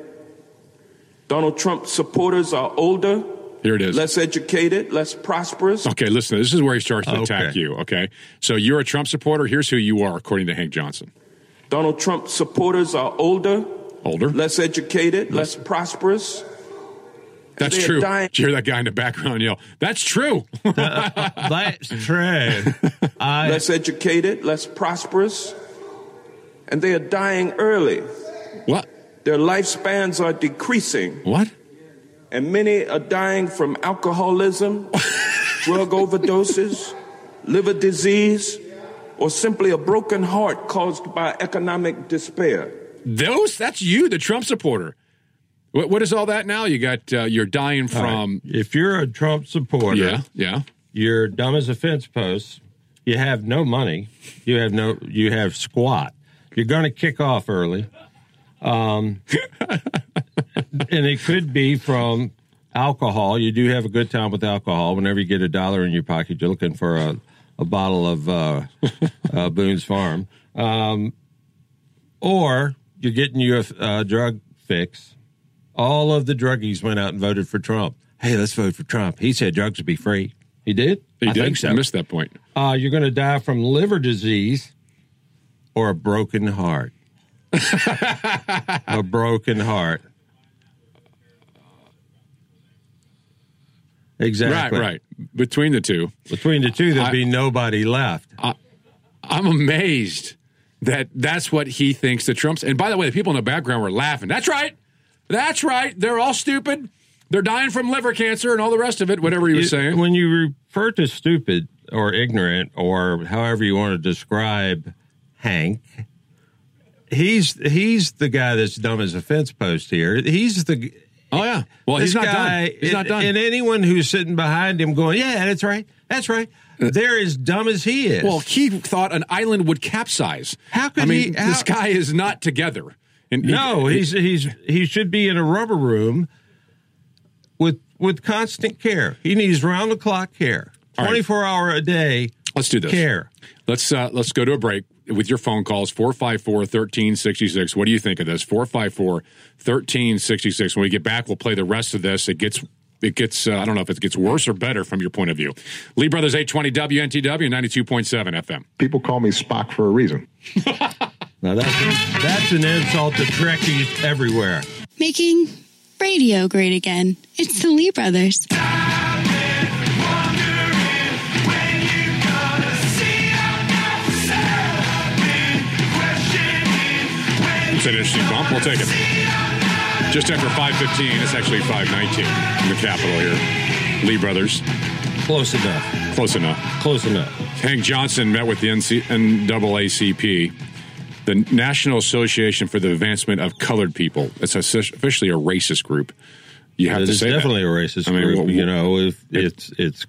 Donald Trump supporters are older, Here it is. less educated, less prosperous. Okay, listen. This is where he starts to Okay. attack you. Okay, so you're a Trump supporter. Here's who you are, according to Hank Johnson. Donald Trump supporters are older, Older. less educated, less prosperous. That's true. dying- Did you hear that guy in the background yell? That's true. That's true. I, less educated, less prosperous, and they are dying early. What? Their lifespans are decreasing. What? And many are dying from alcoholism, drug overdoses, liver disease, or simply a broken heart caused by economic despair. Those? That's you, the Trump supporter. What, what is all that now? You got uh, you're dying All right. from. If you're a Trump supporter, Yeah, yeah. you're dumb as a fence post. You have no money. You have no. You have squat. You're going to kick off early, um, and it could be from alcohol. You do have a good time with alcohol. Whenever you get a dollar in your pocket, you're looking for a, a bottle of uh, uh, Boone's Farm, um, or you're getting you a, a drug fix. All of the druggies went out and voted for Trump. Hey, let's vote for Trump. He said drugs would be free. He did. He I did. think so. I missed that point. Uh, you're going to die from liver disease or a broken heart. a broken heart. Exactly. Right, right. Between the two, Between the two, there'd I- be nobody left. I'm amazed that that's what he thinks that Trump's. And by the way, the people in the background were laughing. That's right. That's right. They're all stupid. They're dying from liver cancer and all the rest of it. Whatever he was You- saying. When you refer to stupid or ignorant or however you want to describe Hank, he's he's the guy that's dumb as a fence post here. He's the Oh yeah. Well, he's not guy, done. He's not done. And anyone who's sitting behind him going, "Yeah, that's right, that's right," they're as dumb as he is. Well, he thought an island would capsize. How could I mean, he- how- this guy is not together. And no, he- he's he's he should be in a rubber room with with constant care. He needs round the clock care, right. twenty four hour a day. Let's do this. Care. Let's uh, let's go to a break with your phone calls 454-1366. What do you think of this? 454-1366. When we get back, we'll play the rest of this. It gets it gets uh, I don't know if it gets worse or better from your point of view. Lee Brothers 820 WNTW 92.7 FM. People call me Spock for a reason. Now that's that's an insult to Trekkies everywhere. Making radio great again. It's the Lee Brothers. An interesting bump. We'll take it. Just after 515, it's actually 519 in the capital here. Lee Brothers. Close enough. Close enough. Close enough. Hank Johnson met with the NC- NAACP, the National Association for the Advancement of Colored People. It's officially a racist group. You have It to say that. definitely a racist I mean, group. what- you know, if it's it's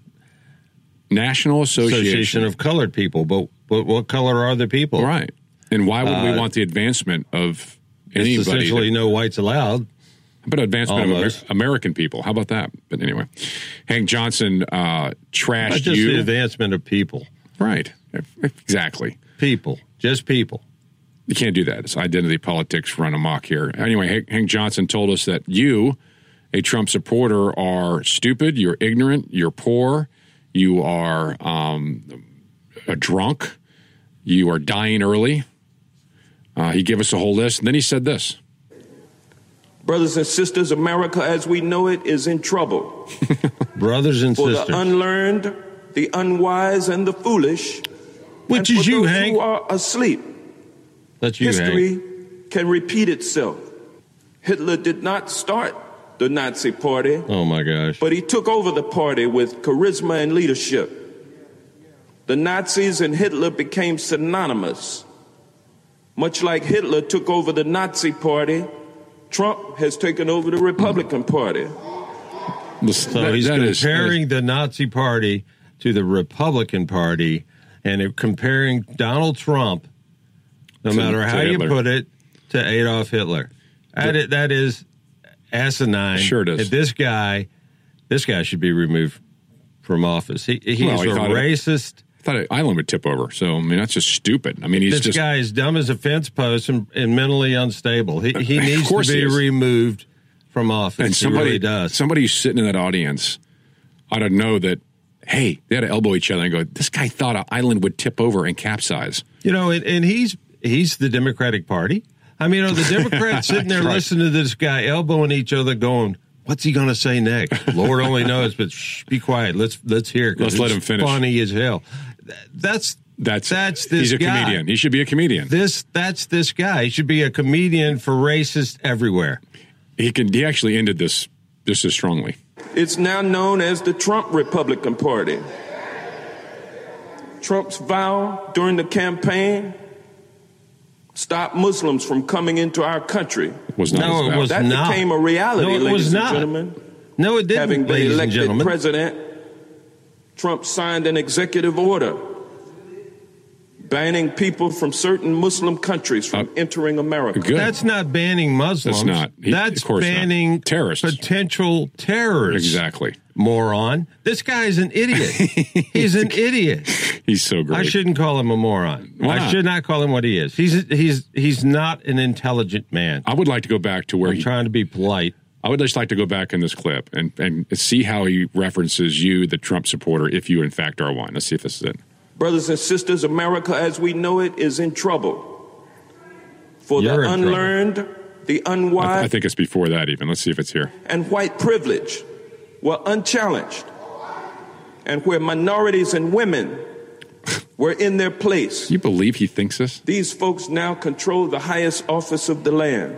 National Association. Association of Colored People, but but what color are the people? Right. And why would we Uh, want the advancement of anybody? essentially that- no whites allowed. But advancement of Amer- American people? How about that? But anyway, Hank Johnson uh, Not trashed just you. the advancement of people. Right. Exactly. People. Just people. You can't do that. It's identity politics run amok here. Anyway, Hank, Hank Johnson told us that you, a Trump supporter, are stupid, you're ignorant, you're poor, you are um, a drunk, you are dying early. Uh, he gave us a whole list, and then he said this. Brothers and sisters, America as we know it is in trouble. Brothers and for sisters. the unlearned, the unwise, and the foolish. Which and is for you, those Hank. Who are asleep. That's you, History Hank. can repeat itself. Hitler did not start the Nazi Party, Oh my gosh. but he took over the party with charisma and leadership. The Nazis and Hitler became synonymous. Much like Hitler took over the Nazi Party, Trump has taken over the Republican Party. So That- he's that is- comparing the Nazi Party to the Republican Party and comparing Donald Trump, no matter to how you put it, to Adolf Hitler. That is, that is asinine. Sure it is. And This guy, this guy should be removed from office. He, he's Well, he a thought it- racist. I thought an island would tip over. So, I mean, that's just stupid. I mean, he's this just. guy is dumb as a fence post and, and mentally unstable. He, he needs to be removed from office. and somebody really does. Somebody sitting in that audience ought to know that, hey, they had to elbow each other and go, this guy thought an island would tip over and capsize. You know, and, and he's he's the Democratic Party. I mean, are the Democrats sitting there Right. listening to this guy elbowing each other, going, "What's he going to say next?" Lord only knows, but shh, be quiet. Let's let's hear. it, Let's let him finish. Funny as hell. Th- That's That's That's this He's a guy. comedian. He should be a comedian. This that's this guy. He should be a comedian for racists everywhere. He can. He actually ended this just as strongly. It's now known as the Trump Republican Party. Trump's vow during the campaign stop Muslims from coming into our country. Was not No, his it vow. was that not. became a reality, No, it ladies was and not. gentlemen. No, it didn't, Having been ladies and elected gentlemen. president, Trump signed an executive order banning people from certain Muslim countries from uh, entering America. Good. That's not banning Muslims. That's not. He- That's of course not. banning Terrorists. potential terrorists. Exactly. Moron. This guy is an idiot. He's an idiot. He's so great. I shouldn't call him a moron. Why I should not call him what he is. He's he's he's not an intelligent man. I would like to go back to where I'm he. trying to be polite. I would just like to go back in this clip and and see how he references you, the Trump supporter, if you in fact are one. Let's see if this is it. Brothers and sisters, America as we know it is in trouble. For You're the in trouble. unlearned, the I, unwise, I think it's before that even. Let's see if it's here. and white privilege were unchallenged, and where minorities and women were in their place. You believe he thinks this? These folks now control the highest office of the land.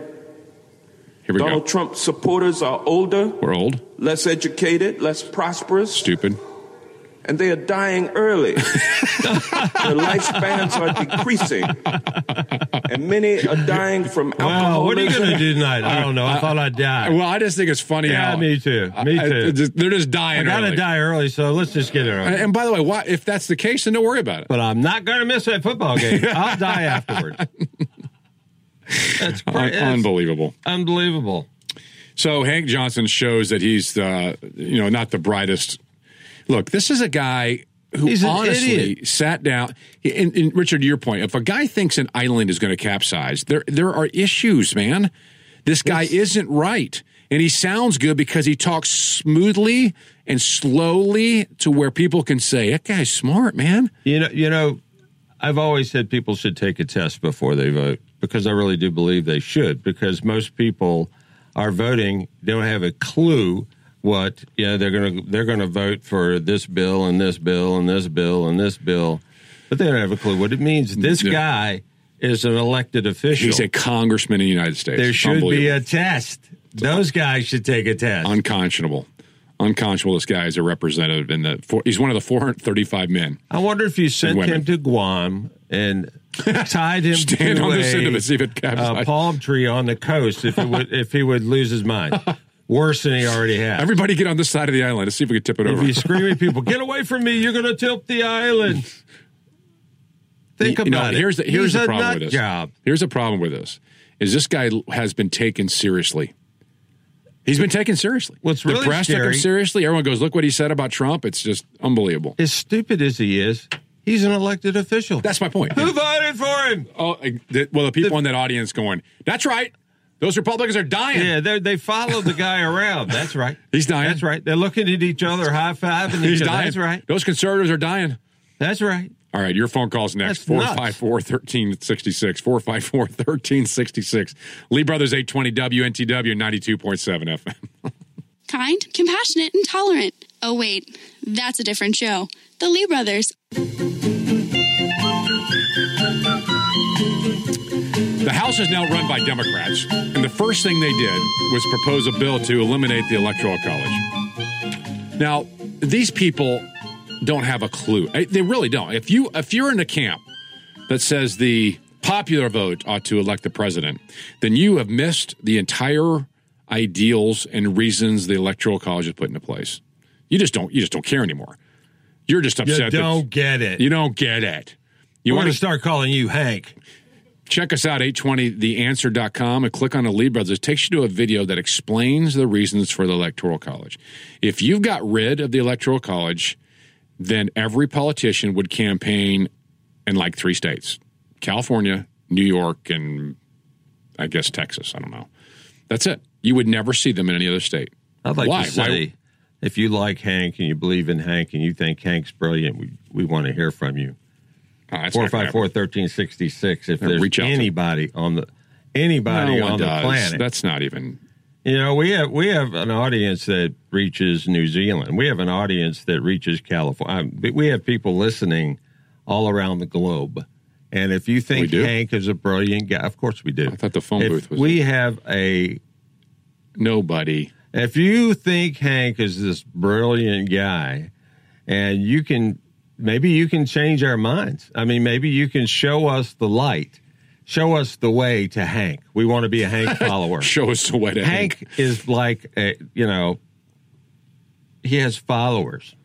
Here we Donald go. Trump supporters are older, We're old, less educated, less prosperous, stupid. and they are dying early. Their lifespans are decreasing, and many are dying from Wow, alcoholism. what are you going to do tonight? I don't know. I thought I'd die. Well, I just think it's funny yeah, how me too. Me I- I- too. just- they're just dying. I got to early. die early, so let's just get it over. And, and by the way, why, if that's the case, then don't worry about it. but I'm not going to miss that football game. I'll die afterwards. That's Un- unbelievable. Unbelievable. So Hank Johnson shows that he's the you know not the brightest. Look, this is a guy who He's honestly idiot. sat down. And, and Richard, to your point, if a guy thinks an island is going to capsize, there there are issues, man. This guy isn't right, and he sounds good because he talks smoothly and slowly to where people can say that guy's smart, man. You know, you know, I've always said people should take a test before they vote because I really do believe they should. Because most people are voting, they don't have a clue what you know they're going to they're going to vote for this bill and this bill and this bill and this bill, but they don't have a clue what it means. Mm, this Yeah. guy is an elected official. He's a congressman in the United States. there should be a test. Those guys should take a test. unconscionable. Unconscionable. This guy is a representative in the. Four, he's one of the 435 men. I wonder if you sent him to Guam and tied him Stand to on this end of it, see if it a palm tree on the coast if it would if he would lose his mind. Worse than he already has. Everybody get on this side of the island. Let's see if we can tip it if over. you scream at people, get away from me! You're going to tilt the island. Think You know, about it. Here's the here's He's the a problem nut with this. job. Here's the problem with this: is this guy has been taken seriously. He's been taken seriously. What's the really press took him seriously. Everyone goes, "Look what he said about Trump." It's just unbelievable. As stupid as he is, he's an elected official. That's my point. Who voted for him? Oh, the- well, the people in that audience going, "That's right. Those Republicans are dying." Yeah, they they followed the guy around. That's right. He's dying. That's right. They're looking at each other, high fiving He's other. dying. That's right. Those conservatives are dying. That's right. All right, your phone call's next. That's nuts. 454 1366. 454 1366. Lee Brothers 820 WNTW 92.7 FM. Kind, compassionate, and tolerant. Oh, wait, that's a different show. The Lee Brothers. The House is now run by Democrats, and the first thing they did was propose a bill to eliminate the Electoral College. Now, these people don't have a clue. Eh, They really don't. If you if you're in the camp that says the popular vote ought to elect the president, then you have missed the entire ideals and reasons the Electoral College is put into place. You just don't you just don't care anymore. You're just upset. that- don't get it. you don't get it. You You want want to to start calling you Hank. check us out 820theanswer.com and click on the Lee brothers it takes you to a video that explains the reasons for the electoral college if you've got rid of the electoral college then every politician would campaign in like three states california new york and i guess texas i don't know that's it you would never see them in any other state I'd like Why? to say, Why- if you like Hank and you believe in Hank and you think Hank's brilliant, we, we want to hear from you. Oh, that's not gonna 454 1366. If there's reach out to- anybody on the anybody no on the planet, that's not even you know, we have we have an audience that reaches New Zealand. We have an audience that reaches California. We have people listening all around the globe. And if you think? Hank is a brilliant guy, of course we do. I thought the phone if booth was. we have a nobody. If you think Hank is this brilliant guy, and you can maybe you can change our minds. I mean, maybe you can show us the light, show us the way to Hank. We want to be a Hank follower. Show us the way to Hank, Hank. is like a, you know, he has followers,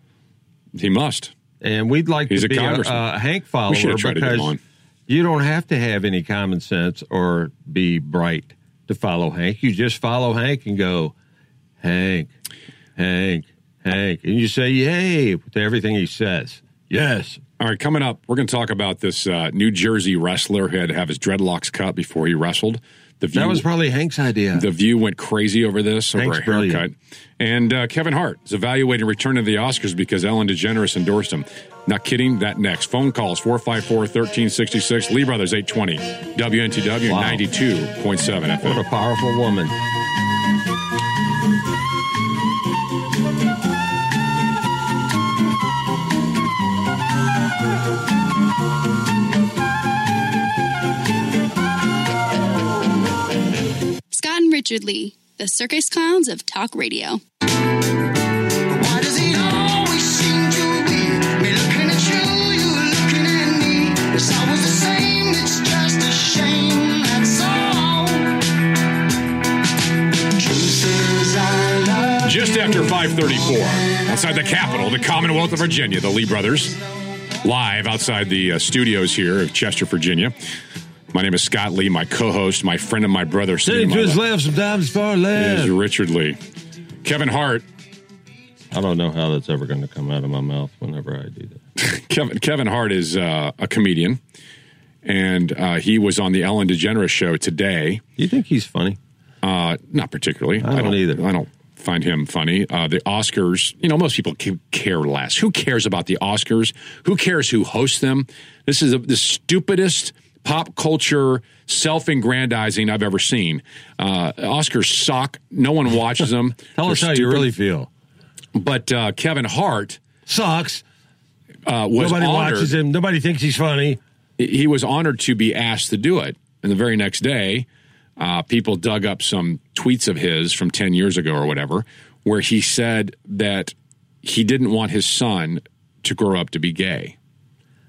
He must. and we'd like He's to a be a, a Hank follower We have tried to get because you don't have to have any common sense or be bright to follow Hank. You just follow Hank and go, Hank, Hank, Hank, and you say yay to everything he says. Yes. All right, coming up, we're going to talk about this uh, New Jersey wrestler who had to have his dreadlocks cut before he wrestled. The View, That was probably Hank's idea. the View went crazy over this, over Hank's a haircut. brilliant. And uh, Kevin Hart is evaluating return to the Oscars because Ellen DeGeneres endorsed him. Not kidding, that next. Phone calls 454 1366, Lee Brothers 820, WNTW Wow. 92.7 What a powerful woman. Richard Lee, the circus clowns of talk radio. Why does it always seem to be me looking at you, you looking at me? It's always the same, it's just a shame, that's all. Truth is, I love Just after 534, outside the Capitol, the Commonwealth of Virginia, the Lee Brothers, live outside the uh, studios here of Chester, Virginia. My name is Scott Lee, my co-host, my friend and my brother. sitting Sitting to to my his left left, sometimes far is left. Richard Lee. Kevin Hart. I don't know how that's ever going to come out of my mouth whenever I do that. Kevin, Kevin Hart is uh, a comedian, and uh, he was on the Ellen DeGeneres show today. You think he's funny? Uh, not particularly. I don't either. I don't find him funny. Uh, the Oscars, you know, most people care less. Who cares about the Oscars? Who cares who hosts them? This is the stupidest pop culture self-aggrandizing I've ever seen. Uh, Oscars suck. No one watches them. Tell us They're how you really feel. But uh, Kevin Hart Sucks. uh, was Nobody honored. watches him. Nobody thinks he's funny. he was honored to be asked to do it. And the very next day, uh, people dug up some tweets of his from 10 years ago or whatever, where he said that he didn't want his son to grow up to be gay.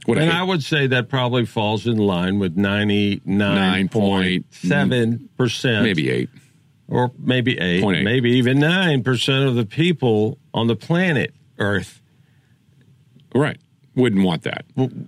What and I, I would say that probably falls in line with 99.7%. maybe eight. Or maybe 8, Point eight. maybe even 9% of the people on the planet Earth. Right. Wouldn't want that.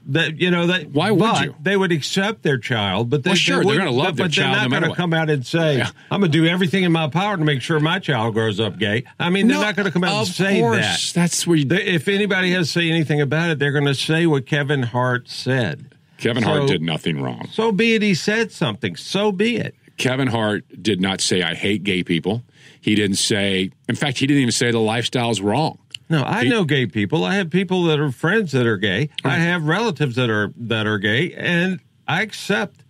That you know that Why would but you? They would accept their child, but they, Well, sure, they they're gonna love but their child They're not matter going to come out and say, Yeah. "I'm going to do everything in my power to make sure my child grows up gay." I mean, they're No, not going to come out and say course. that. That's where you, They- if anybody has to say anything about it, they're going to say what Kevin Hart said. Kevin Hart did nothing wrong. So be it. He said something. So be it. Kevin Hart did not say, I hate gay people. He didn't say, in fact, he didn't even say the lifestyle's wrong. No, I know gay people. I have people that are friends that are gay. I have relatives that are that are gay, and I accept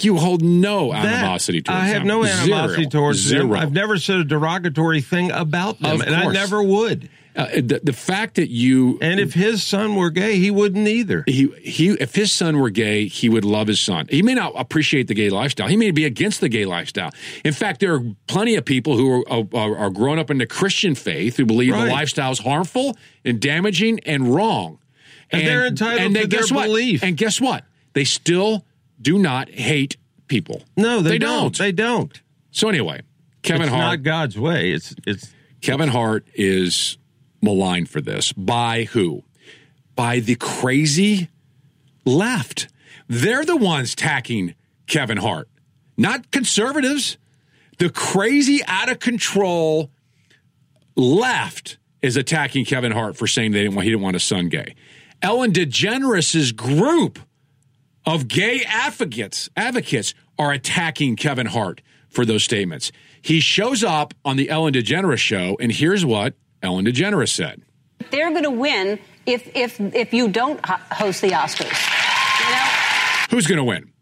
You hold no animosity towards them. I have them. no animosity Zero. towards Zero. them. I've never said a derogatory thing about them, Of and I never would. Uh, the, the fact that you And if his son were gay, he wouldn't either. he he if his son were gay, he would love his son. He may not appreciate the gay lifestyle. He may be against the gay lifestyle. In fact, there are plenty of people who are are, are grown up in the Christian faith who believe Right. the lifestyle is harmful and damaging and wrong. And they're entitled they, to their guess what? belief. And guess what? They still do not hate people. No, they, They don't. don't. They don't. So anyway, Kevin it's Hart. not God's way. It's it's Kevin Hart is maligned for this. By who? By the crazy left. They're the ones tacking Kevin Hart, not conservatives. The crazy, out of control left is attacking Kevin Hart for saying they didn't want, he didn't want his son gay. Ellen DeGeneres' group of gay advocates advocates are attacking Kevin Hart for those statements. He shows up on the Ellen DeGeneres show, and here's what Ellen DeGeneres said. They're going to win if if if you don't host the Oscars. You know, Who's going to win?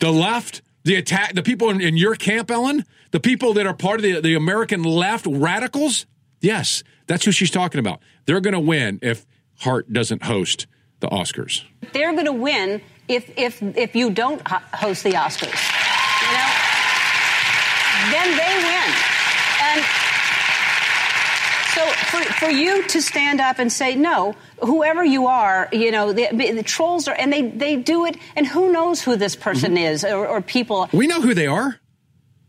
The left, the attack, the people in, in your camp, Ellen, the people that are part of the, the American left radicals. Yes, that's who she's talking about. They're going to win if Hart doesn't host the Oscars. They're going to win if if if you don't host the Oscars. You know, then they win. And so for, for you to stand up and say no, whoever you are, you know, the, the trolls are, and they they do it, and who knows who this person mm-hmm. is or, or people. We know who they are.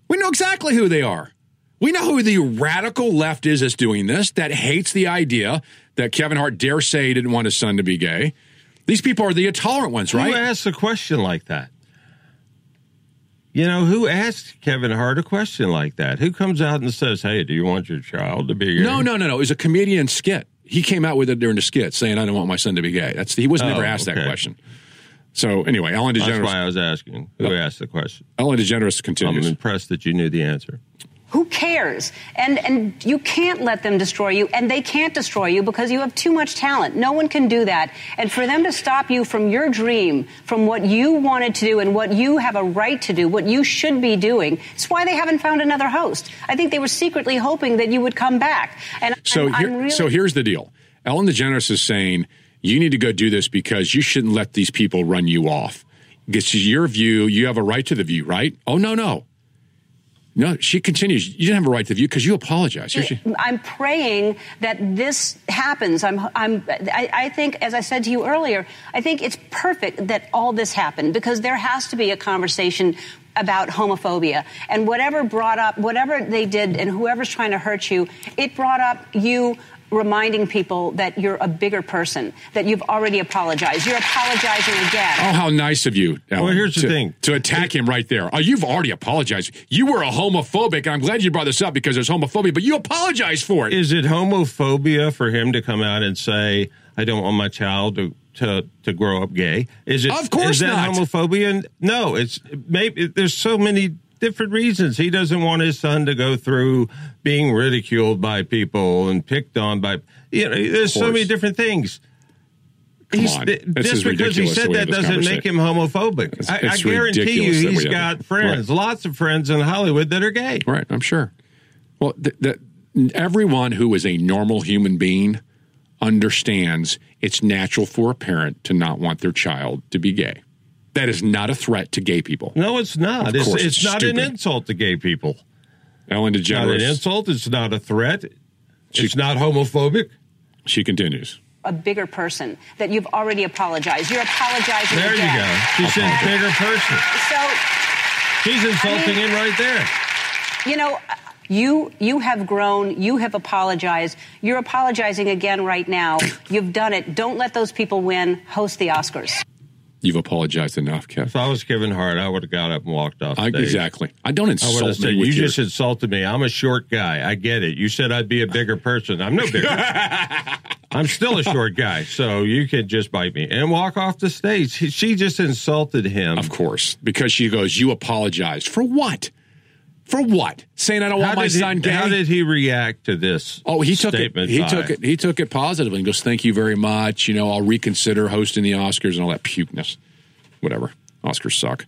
We know exactly who they are. We know who the radical left is that's doing this, that hates the idea that Kevin Hart dare say he didn't want his son to be gay. These people are the intolerant ones, right? Who asks a question like that? You know, who asked Kevin Hart a question like that? Who comes out and says, "Hey, do you want your child to be gay?" No, no, no, no. It was a comedian skit. He came out with it during the skit saying, I don't want my son to be gay. That's He was never Oh, asked that question. So anyway, Ellen DeGeneres. That's why I was asking. Who asked the question? Ellen DeGeneres continues. I'm impressed that you knew the answer. Who cares? And and you can't let them destroy you, and they can't destroy you because you have too much talent. No one can do that. And for them to stop you from your dream, from what you wanted to do and what you have a right to do, what you should be doing, it's why they haven't found another host. I think they were secretly hoping that you would come back. And So, I'm, here, I'm really so here's the deal. Ellen DeGeneres is saying you need to go do this because you shouldn't let these people run you off. This is your view. You have a right to the view, right? Oh no, no, no. She continues. You didn't have a right to view because you apologize. You're- I'm praying that this happens. I'm, I'm, I, I think, as I said to you earlier, I think it's perfect that all this happened because there has to be a conversation about homophobia and whatever brought up, whatever they did, and whoever's trying to hurt you, it brought up you reminding people that you're a bigger person, that you've already apologized. You're apologizing again. Oh, how nice of you. Ellen, Well, here's the to, thing. to attack him right there. Oh, you've already apologized. You were a homophobic, and I'm glad you brought this up because there's homophobia, but you apologized for it. Is it homophobia for him to come out and say, "I don't want my child to to, to grow up gay"? Is it? Of course is that not. homophobia? No, it's maybe there's so many different reasons. He doesn't want his son to go through being ridiculed by people and picked on by you know. There's so many different things. Come He's, on. th- just because he said that doesn't make him homophobic. It's- I, I guarantee you, he's got it. friends, Right. lots of friends in Hollywood that are gay. Right, I'm sure. Well, th- th- everyone who is a normal human being understands it's natural for a parent to not want their child to be gay. That is not a threat to gay people. No, it's not. Of It's, course, it's, it's not an insult to gay people. Ellen It's not an insult. It's not a threat. It's not homophobic. She continues. A bigger person, that you've already apologized. You're apologizing There you go. She said bigger person. So She's insulting I mean- him right there. you know you you have grown you have apologized you're apologizing again right now you've done it don't let those people win host the oscars You've apologized enough, Kev. If I was Kevin Hart, I would have got up and walked off I, stage. exactly. I don't insult I have said, me "You your- just insulted me. I'm a short guy. I get it. You said I'd be a bigger person. I'm no bigger. I'm still a short guy, so you could just bite me and walk off the stage." She just insulted him. Of course, because she goes, "You apologized for what? For what? Saying I don't want my he- son gay." How did he react to this? Oh, he took it. He took it. He took it positively and goes, "Thank you very much. You know, I'll reconsider hosting the Oscars and all that pukeness. Whatever. Oscars suck."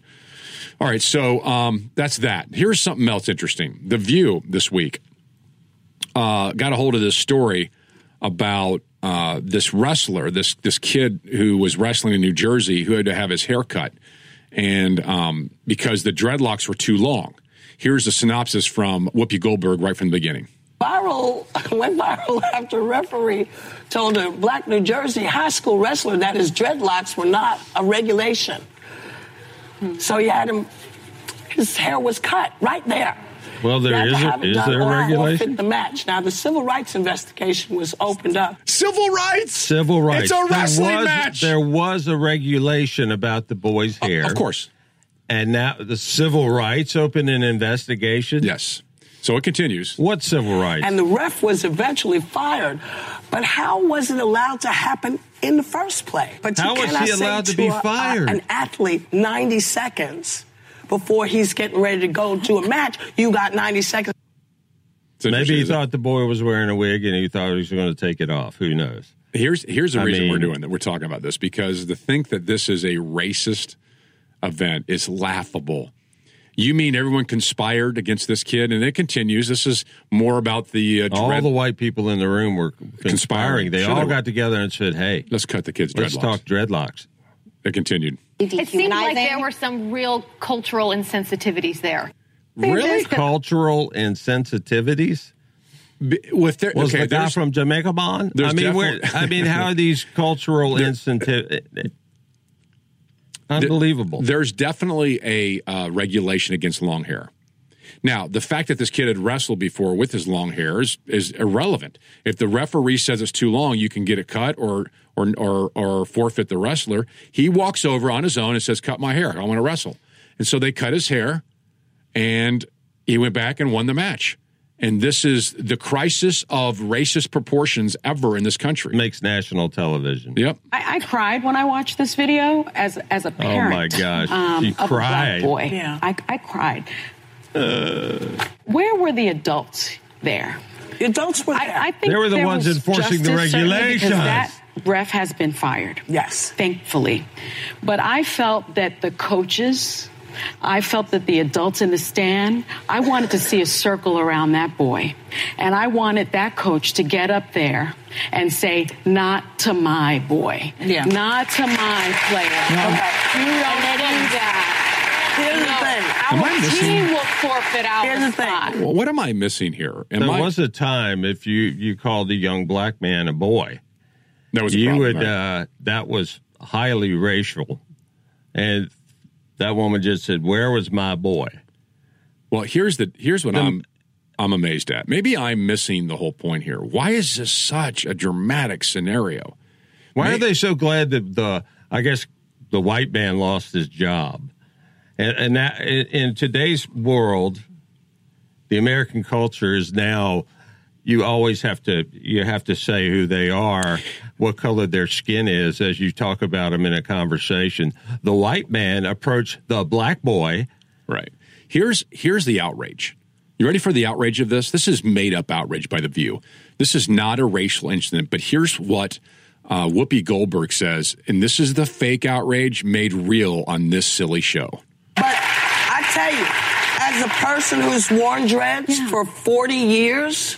All right, so um, that's that. Here's something else interesting. The View this week uh, got a hold of this story about uh, this wrestler, this this kid who was wrestling in New Jersey, who had to have his hair cut, and um, because the dreadlocks were too long. Here's a synopsis from Whoopi Goldberg right from the beginning. Viral went viral after a referee told a black New Jersey high school wrestler that his dreadlocks were not a regulation. So he had him, his hair was cut right there. Well, there You had to is a- have it is done there a regulation? forfeit the match. Now, the civil rights investigation was opened up. Civil rights? Civil rights. It's a wrestling there was, match. There was a regulation about the boy's hair. Of course. And now the civil rights opened an investigation. Yes. So it continues. What civil rights? And the ref was eventually fired. But how was it allowed to happen in the first place? But you How was cannot he say allowed to be a- a- fired? an athlete 90 seconds before he's getting ready to go to a match. You got 90 seconds. Maybe he thought the boy was wearing a wig and he thought he was going to take it off. Who knows? Here's here's the I reason we're doing that. We're talking about this because to think that this is a racist event is laughable. You mean everyone conspired against this kid, and it continues. This is more about the uh, All the white people in the room were conspiring. They Sure all they got together and said, "Hey, let's cut the kids' let's dreadlocks." talk dreadlocks." It continued. It seemed like there were some real cultural insensitivities there. Really, cultural insensitivities. With their, was okay, the guy from Jamaica Bond? I mean, where, I mean, how are these cultural There- Unbelievable. There's definitely a uh, regulation against long hair. Now, the fact that this kid had wrestled before with his long hair is, is irrelevant. If the referee says it's too long, you can get it cut or, or or or forfeit the wrestler. He walks over on his own and says, "Cut my hair. I want to wrestle." And so they cut his hair, and he went back and won the match. And this is the crisis of racist proportions ever in this country. Makes national television. Yep. I, I cried when I watched this video as as a parent. Oh, my gosh. um, She of a black cried. boy. Yeah, I, I cried. Where were the adults there? The adults were there. I, I think They were the there ones was enforcing the justice, regulations. Because that ref has been fired. Yes, thankfully. But I felt that the coaches. I felt that the adults in the stand, I wanted to see a circle around that boy. And I wanted that coach to get up there and say, not to my boy. Yeah. Not to my player. You don't do that. Here's the No, thing. Am I Our missing- team will forfeit our Here's the thing. spot. Well, what am I missing here? Am there I, was a time if you you called a young black man a boy, that was a you problem, would right? uh, that was highly racial, and that woman just said, "Where was my boy?" Well, here's the here's what The- I'm I'm amazed at. Maybe I'm missing the whole point here. Why is this such a dramatic scenario? Why are they so glad that the I guess the white man lost his job, and, and that in, in today's world, the American culture is now you always have to you have to say who they are, what color their skin is as you talk about them in a conversation. The white man approached the black boy. Right. Here's here's the outrage. You ready for the outrage of this? This is made up outrage by the View. This is not a racial incident, but here's what uh, Whoopi Goldberg says, and this is the fake outrage made real on this silly show. But I tell you, as a person who's worn dreads for 40 years,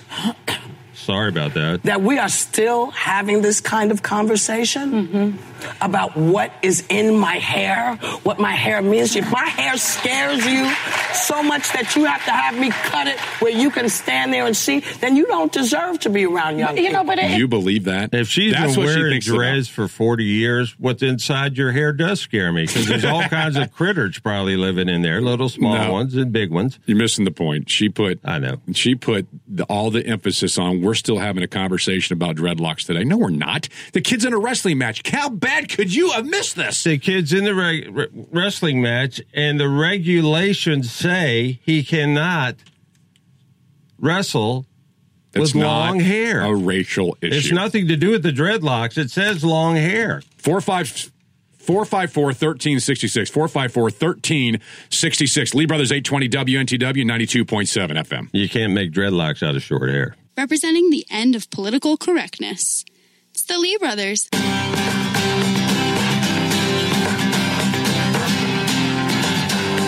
Sorry about that. that we are still having this kind of conversation mm-hmm. about what is in my hair, what my hair means. If my hair scares you so much that you have to have me cut it where you can stand there and see, then you don't deserve to be around young You know, people. but it, you believe that? If she's That's been what she wearing thinks about. dreads for 40 years, what's inside your hair does scare me because there's all kinds of critters probably living in there, little small No. ones and big ones. You're missing the point. She put I know. She put the, all the emphasis on we're still having a conversation about dreadlocks today. No, we're not. The kid's in a wrestling match. How bad could you have missed this? The kid's in the re- wrestling match, and the regulations say he cannot wrestle It's with long hair. a racial issue. It's nothing to do with the dreadlocks. It says long hair. Four five. 454 1366. 454 1366. Lee Brothers 820 WNTW 92.7 FM. You can't make dreadlocks out of short hair. Representing the end of political correctness. It's the Lee brothers.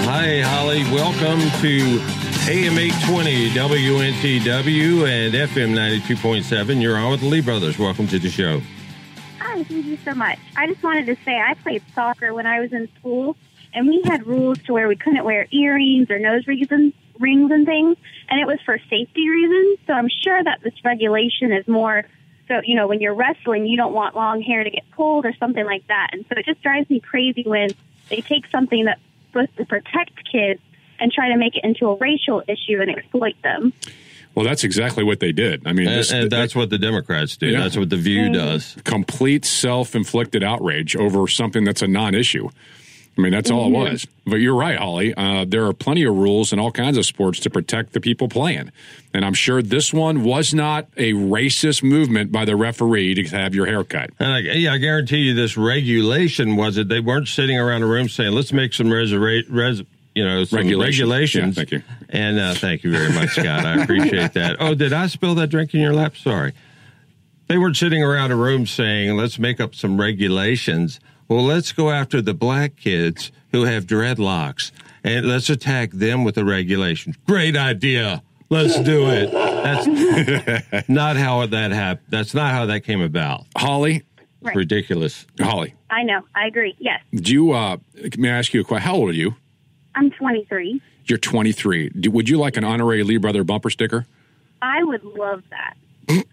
Hi, Holly. Welcome to AM 820 WNTW and FM 92.7. You're on with the Lee Brothers. Welcome to the show. Hi, thank you so much. I just wanted to say I played soccer when I was in school, and we had rules to where we couldn't wear earrings or nose rings and, rings and things, and it was for safety reasons. So I'm sure that this regulation is more so, you know, when you're wrestling, you don't want long hair to get pulled or something like that. And so it just drives me crazy when they take something that's supposed to protect kids and try to make it into a racial issue and exploit them. Well, that's exactly what they did. I mean, And, this, and that's what the Democrats do. Yeah. That's what the View does. complete self inflicted outrage over something that's a non issue. I mean, that's all it Mhm. was. But you're right, Holly. Uh, there are plenty of rules in all kinds of sports to protect the people playing. And I'm sure this one was not a racist movement by the referee to have your hair cut. And I, yeah, I guarantee you, this regulation was it. They weren't sitting around a room saying, "Let's make some reserva- res, you know, some Regulations. regulations." Yeah, thank you. And uh, thank you very much, Scott. I appreciate that. Oh, did I spill that drink in your lap? Sorry. They weren't sitting around a room saying, "Let's make up some regulations." Well, let's go after the black kids who have dreadlocks and let's attack them with the regulations. Great idea. Let's do it. That's not how that happened. That's not how that came about. Holly, Right. ridiculous. Holly, I know. I agree. Yes. do you? Uh, may I ask you a question? How old are you? I'm 23. You're 23. Do, would you like an honorary Lee Brother bumper sticker? I would love that.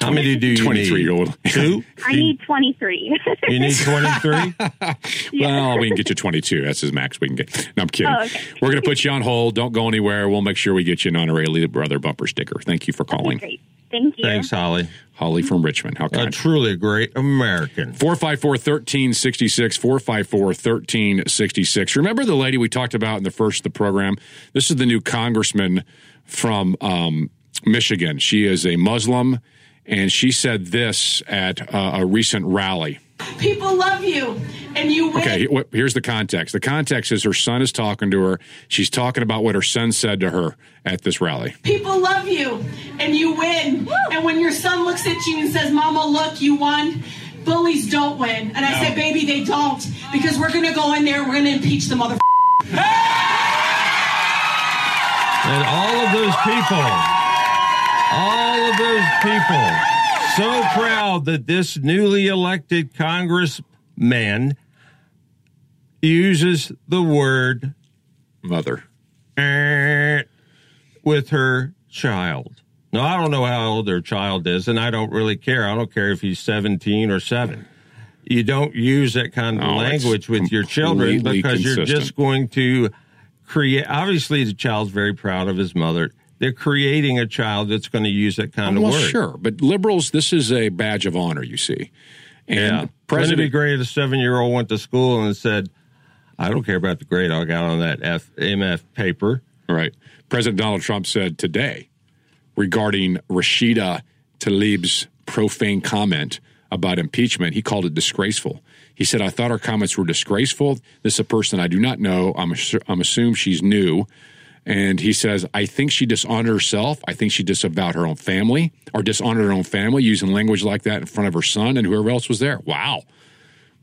How many do you 23 need? year old. Two? I need 23. You need 23? Well, we can get you 22. That's his max we can get. No, I'm kidding. Oh, okay. We're going to put you on hold. Don't go anywhere. We'll make sure we get you an honorary Lee Brother bumper sticker. Thank you for calling. Great. Thank you. Thanks, Holly. Holly from Richmond. How A kind. truly great American. 454 1366, 454 1366. Remember the lady we talked about in the first of the program? This is the new congressman from um, Michigan. She is a Muslim, and she said this at uh, a recent rally. People love you, and you win. Okay, here's the context. The context is her son is talking to her. She's talking about what her son said to her at this rally. People love you, and you win. And when your son looks at you and says, "Mama, look, you won." Bullies don't win, and I said, "Baby, they don't," because we're gonna go in there, and we're gonna impeach the mother. And all of those people, all of those people, so proud that this newly elected congressman uses the word mother "eh," with her child. Now, I don't know how old their child is, and I don't really care. I don't care if he's 17 or 7. You don't use that kind of No, language with your children because you're just going to create. Obviously, the child's very proud of his mother. They're creating a child that's going to use that kind of well, word. sure, but liberals, this is a badge of honor, you see. And Yeah. Wouldn't it be President great if a seven year old went to school and said, I don't care about the grade I got on that F- MF paper. Right. President Donald Trump said today regarding Rashida Tlaib's profane comment about impeachment, he called it disgraceful. He said, I thought our comments were disgraceful. This is a person I do not know. I'm, I'm assumed she's new. And he says, I think she dishonored herself. I think she disavowed her own family or dishonored her own family using language like that in front of her son and whoever else was there. Wow.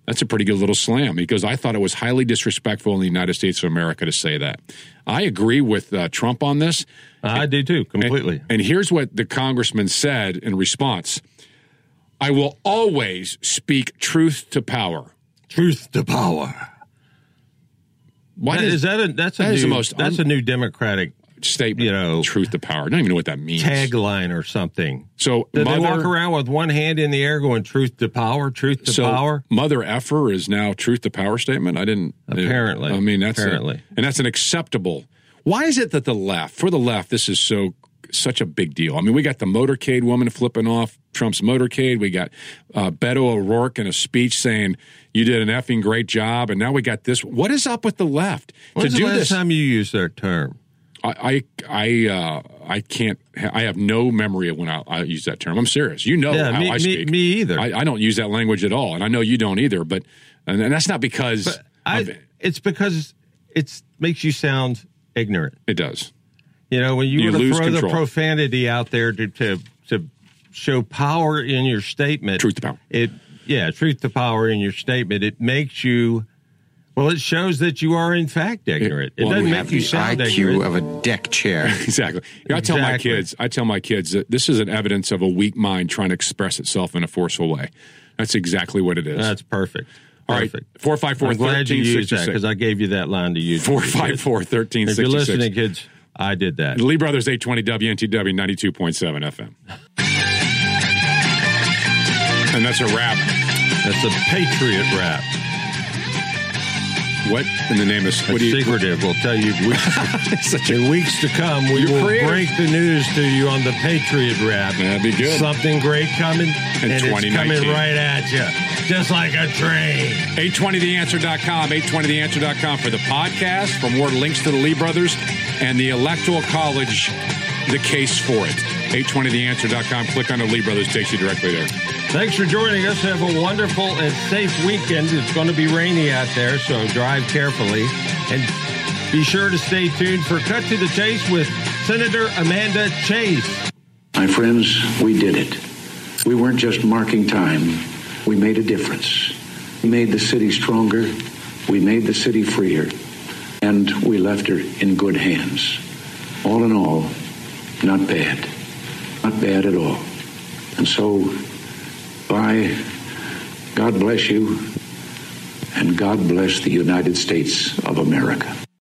That's a pretty good little slam because I thought it was highly disrespectful in the United States of America to say that. I agree with uh, Trump on this. I do too, completely. And, and here's what the congressman said in response I will always speak truth to power. Truth to power. Why That- does- is that a that's a that new, is the most that's un- a new Democratic statement? You know, truth to power. I don't even know what that means. tagline or something. So Did they walk around with one hand in the air going "Truth to power, truth to so power"? Mother effer is now truth to power statement. I didn't Apparently. I mean that's a- Apparently. and that's an acceptable. Why is it that the left, for the left, this is so such a big deal? I mean, we got the motorcade woman flipping off Trump's motorcade. We got uh, Beto O'Rourke in a speech saying you did an effing great job, and now we got this. What is up with the left When's to the do last this? time you used that term? I I I, uh, I can't. I have no memory of when I, I use that term. I'm serious. You know Yeah, how me- I me- speak. me either. I, I don't use that language at all, and I know you don't either. But and, and that's not because But I, it's because it makes you sound ignorant. it does. You know, when you, You to lose throw the profanity out there to, to to show power in your statement, Truth to power. It yeah, truth to power in your statement. It makes you. Well, it shows that you are in fact ignorant. It, well, doesn't make you sound IQ ignorant. of a deck chair. exactly. You know, I tell my kids. I tell my kids that this is an evidence of a weak mind trying to express itself in a forceful way. That's exactly what it is. That's perfect. All right, Perfect. four five four I'm glad you used sixty that because. I gave you that line to use. Four five four thirteen If you're listening, kids, I did that. Lee Brothers eight twenty WNTW ninety two point seven FM. And that's a wrap. That's a patriot rap. What in the name of It's what you? secretive. We'll tell you weeks, in weeks to come. We will creative. break the news to you on the Patriot Rap. That'd be good. Something great coming, In and it's coming right at you, just like a train. 820theanswer.com, 820theanswer.com for the podcast, for more links to the Lee brothers and the Electoral College, the case for it. 820theanswer.com, click on the Lee brothers, takes you directly there. Thanks for joining us. Have a wonderful and safe weekend. It's going to be rainy out there, so drive carefully. And be sure to stay tuned for Cut to the Chase with Senator Amanda Chase. My friends, we did it. We weren't just marking time, we made a difference. We made the city stronger. We made the city freer. And we left her in good hands. All in all, not bad. Not bad at all. And so, bye. God bless you. And God bless the United States of America.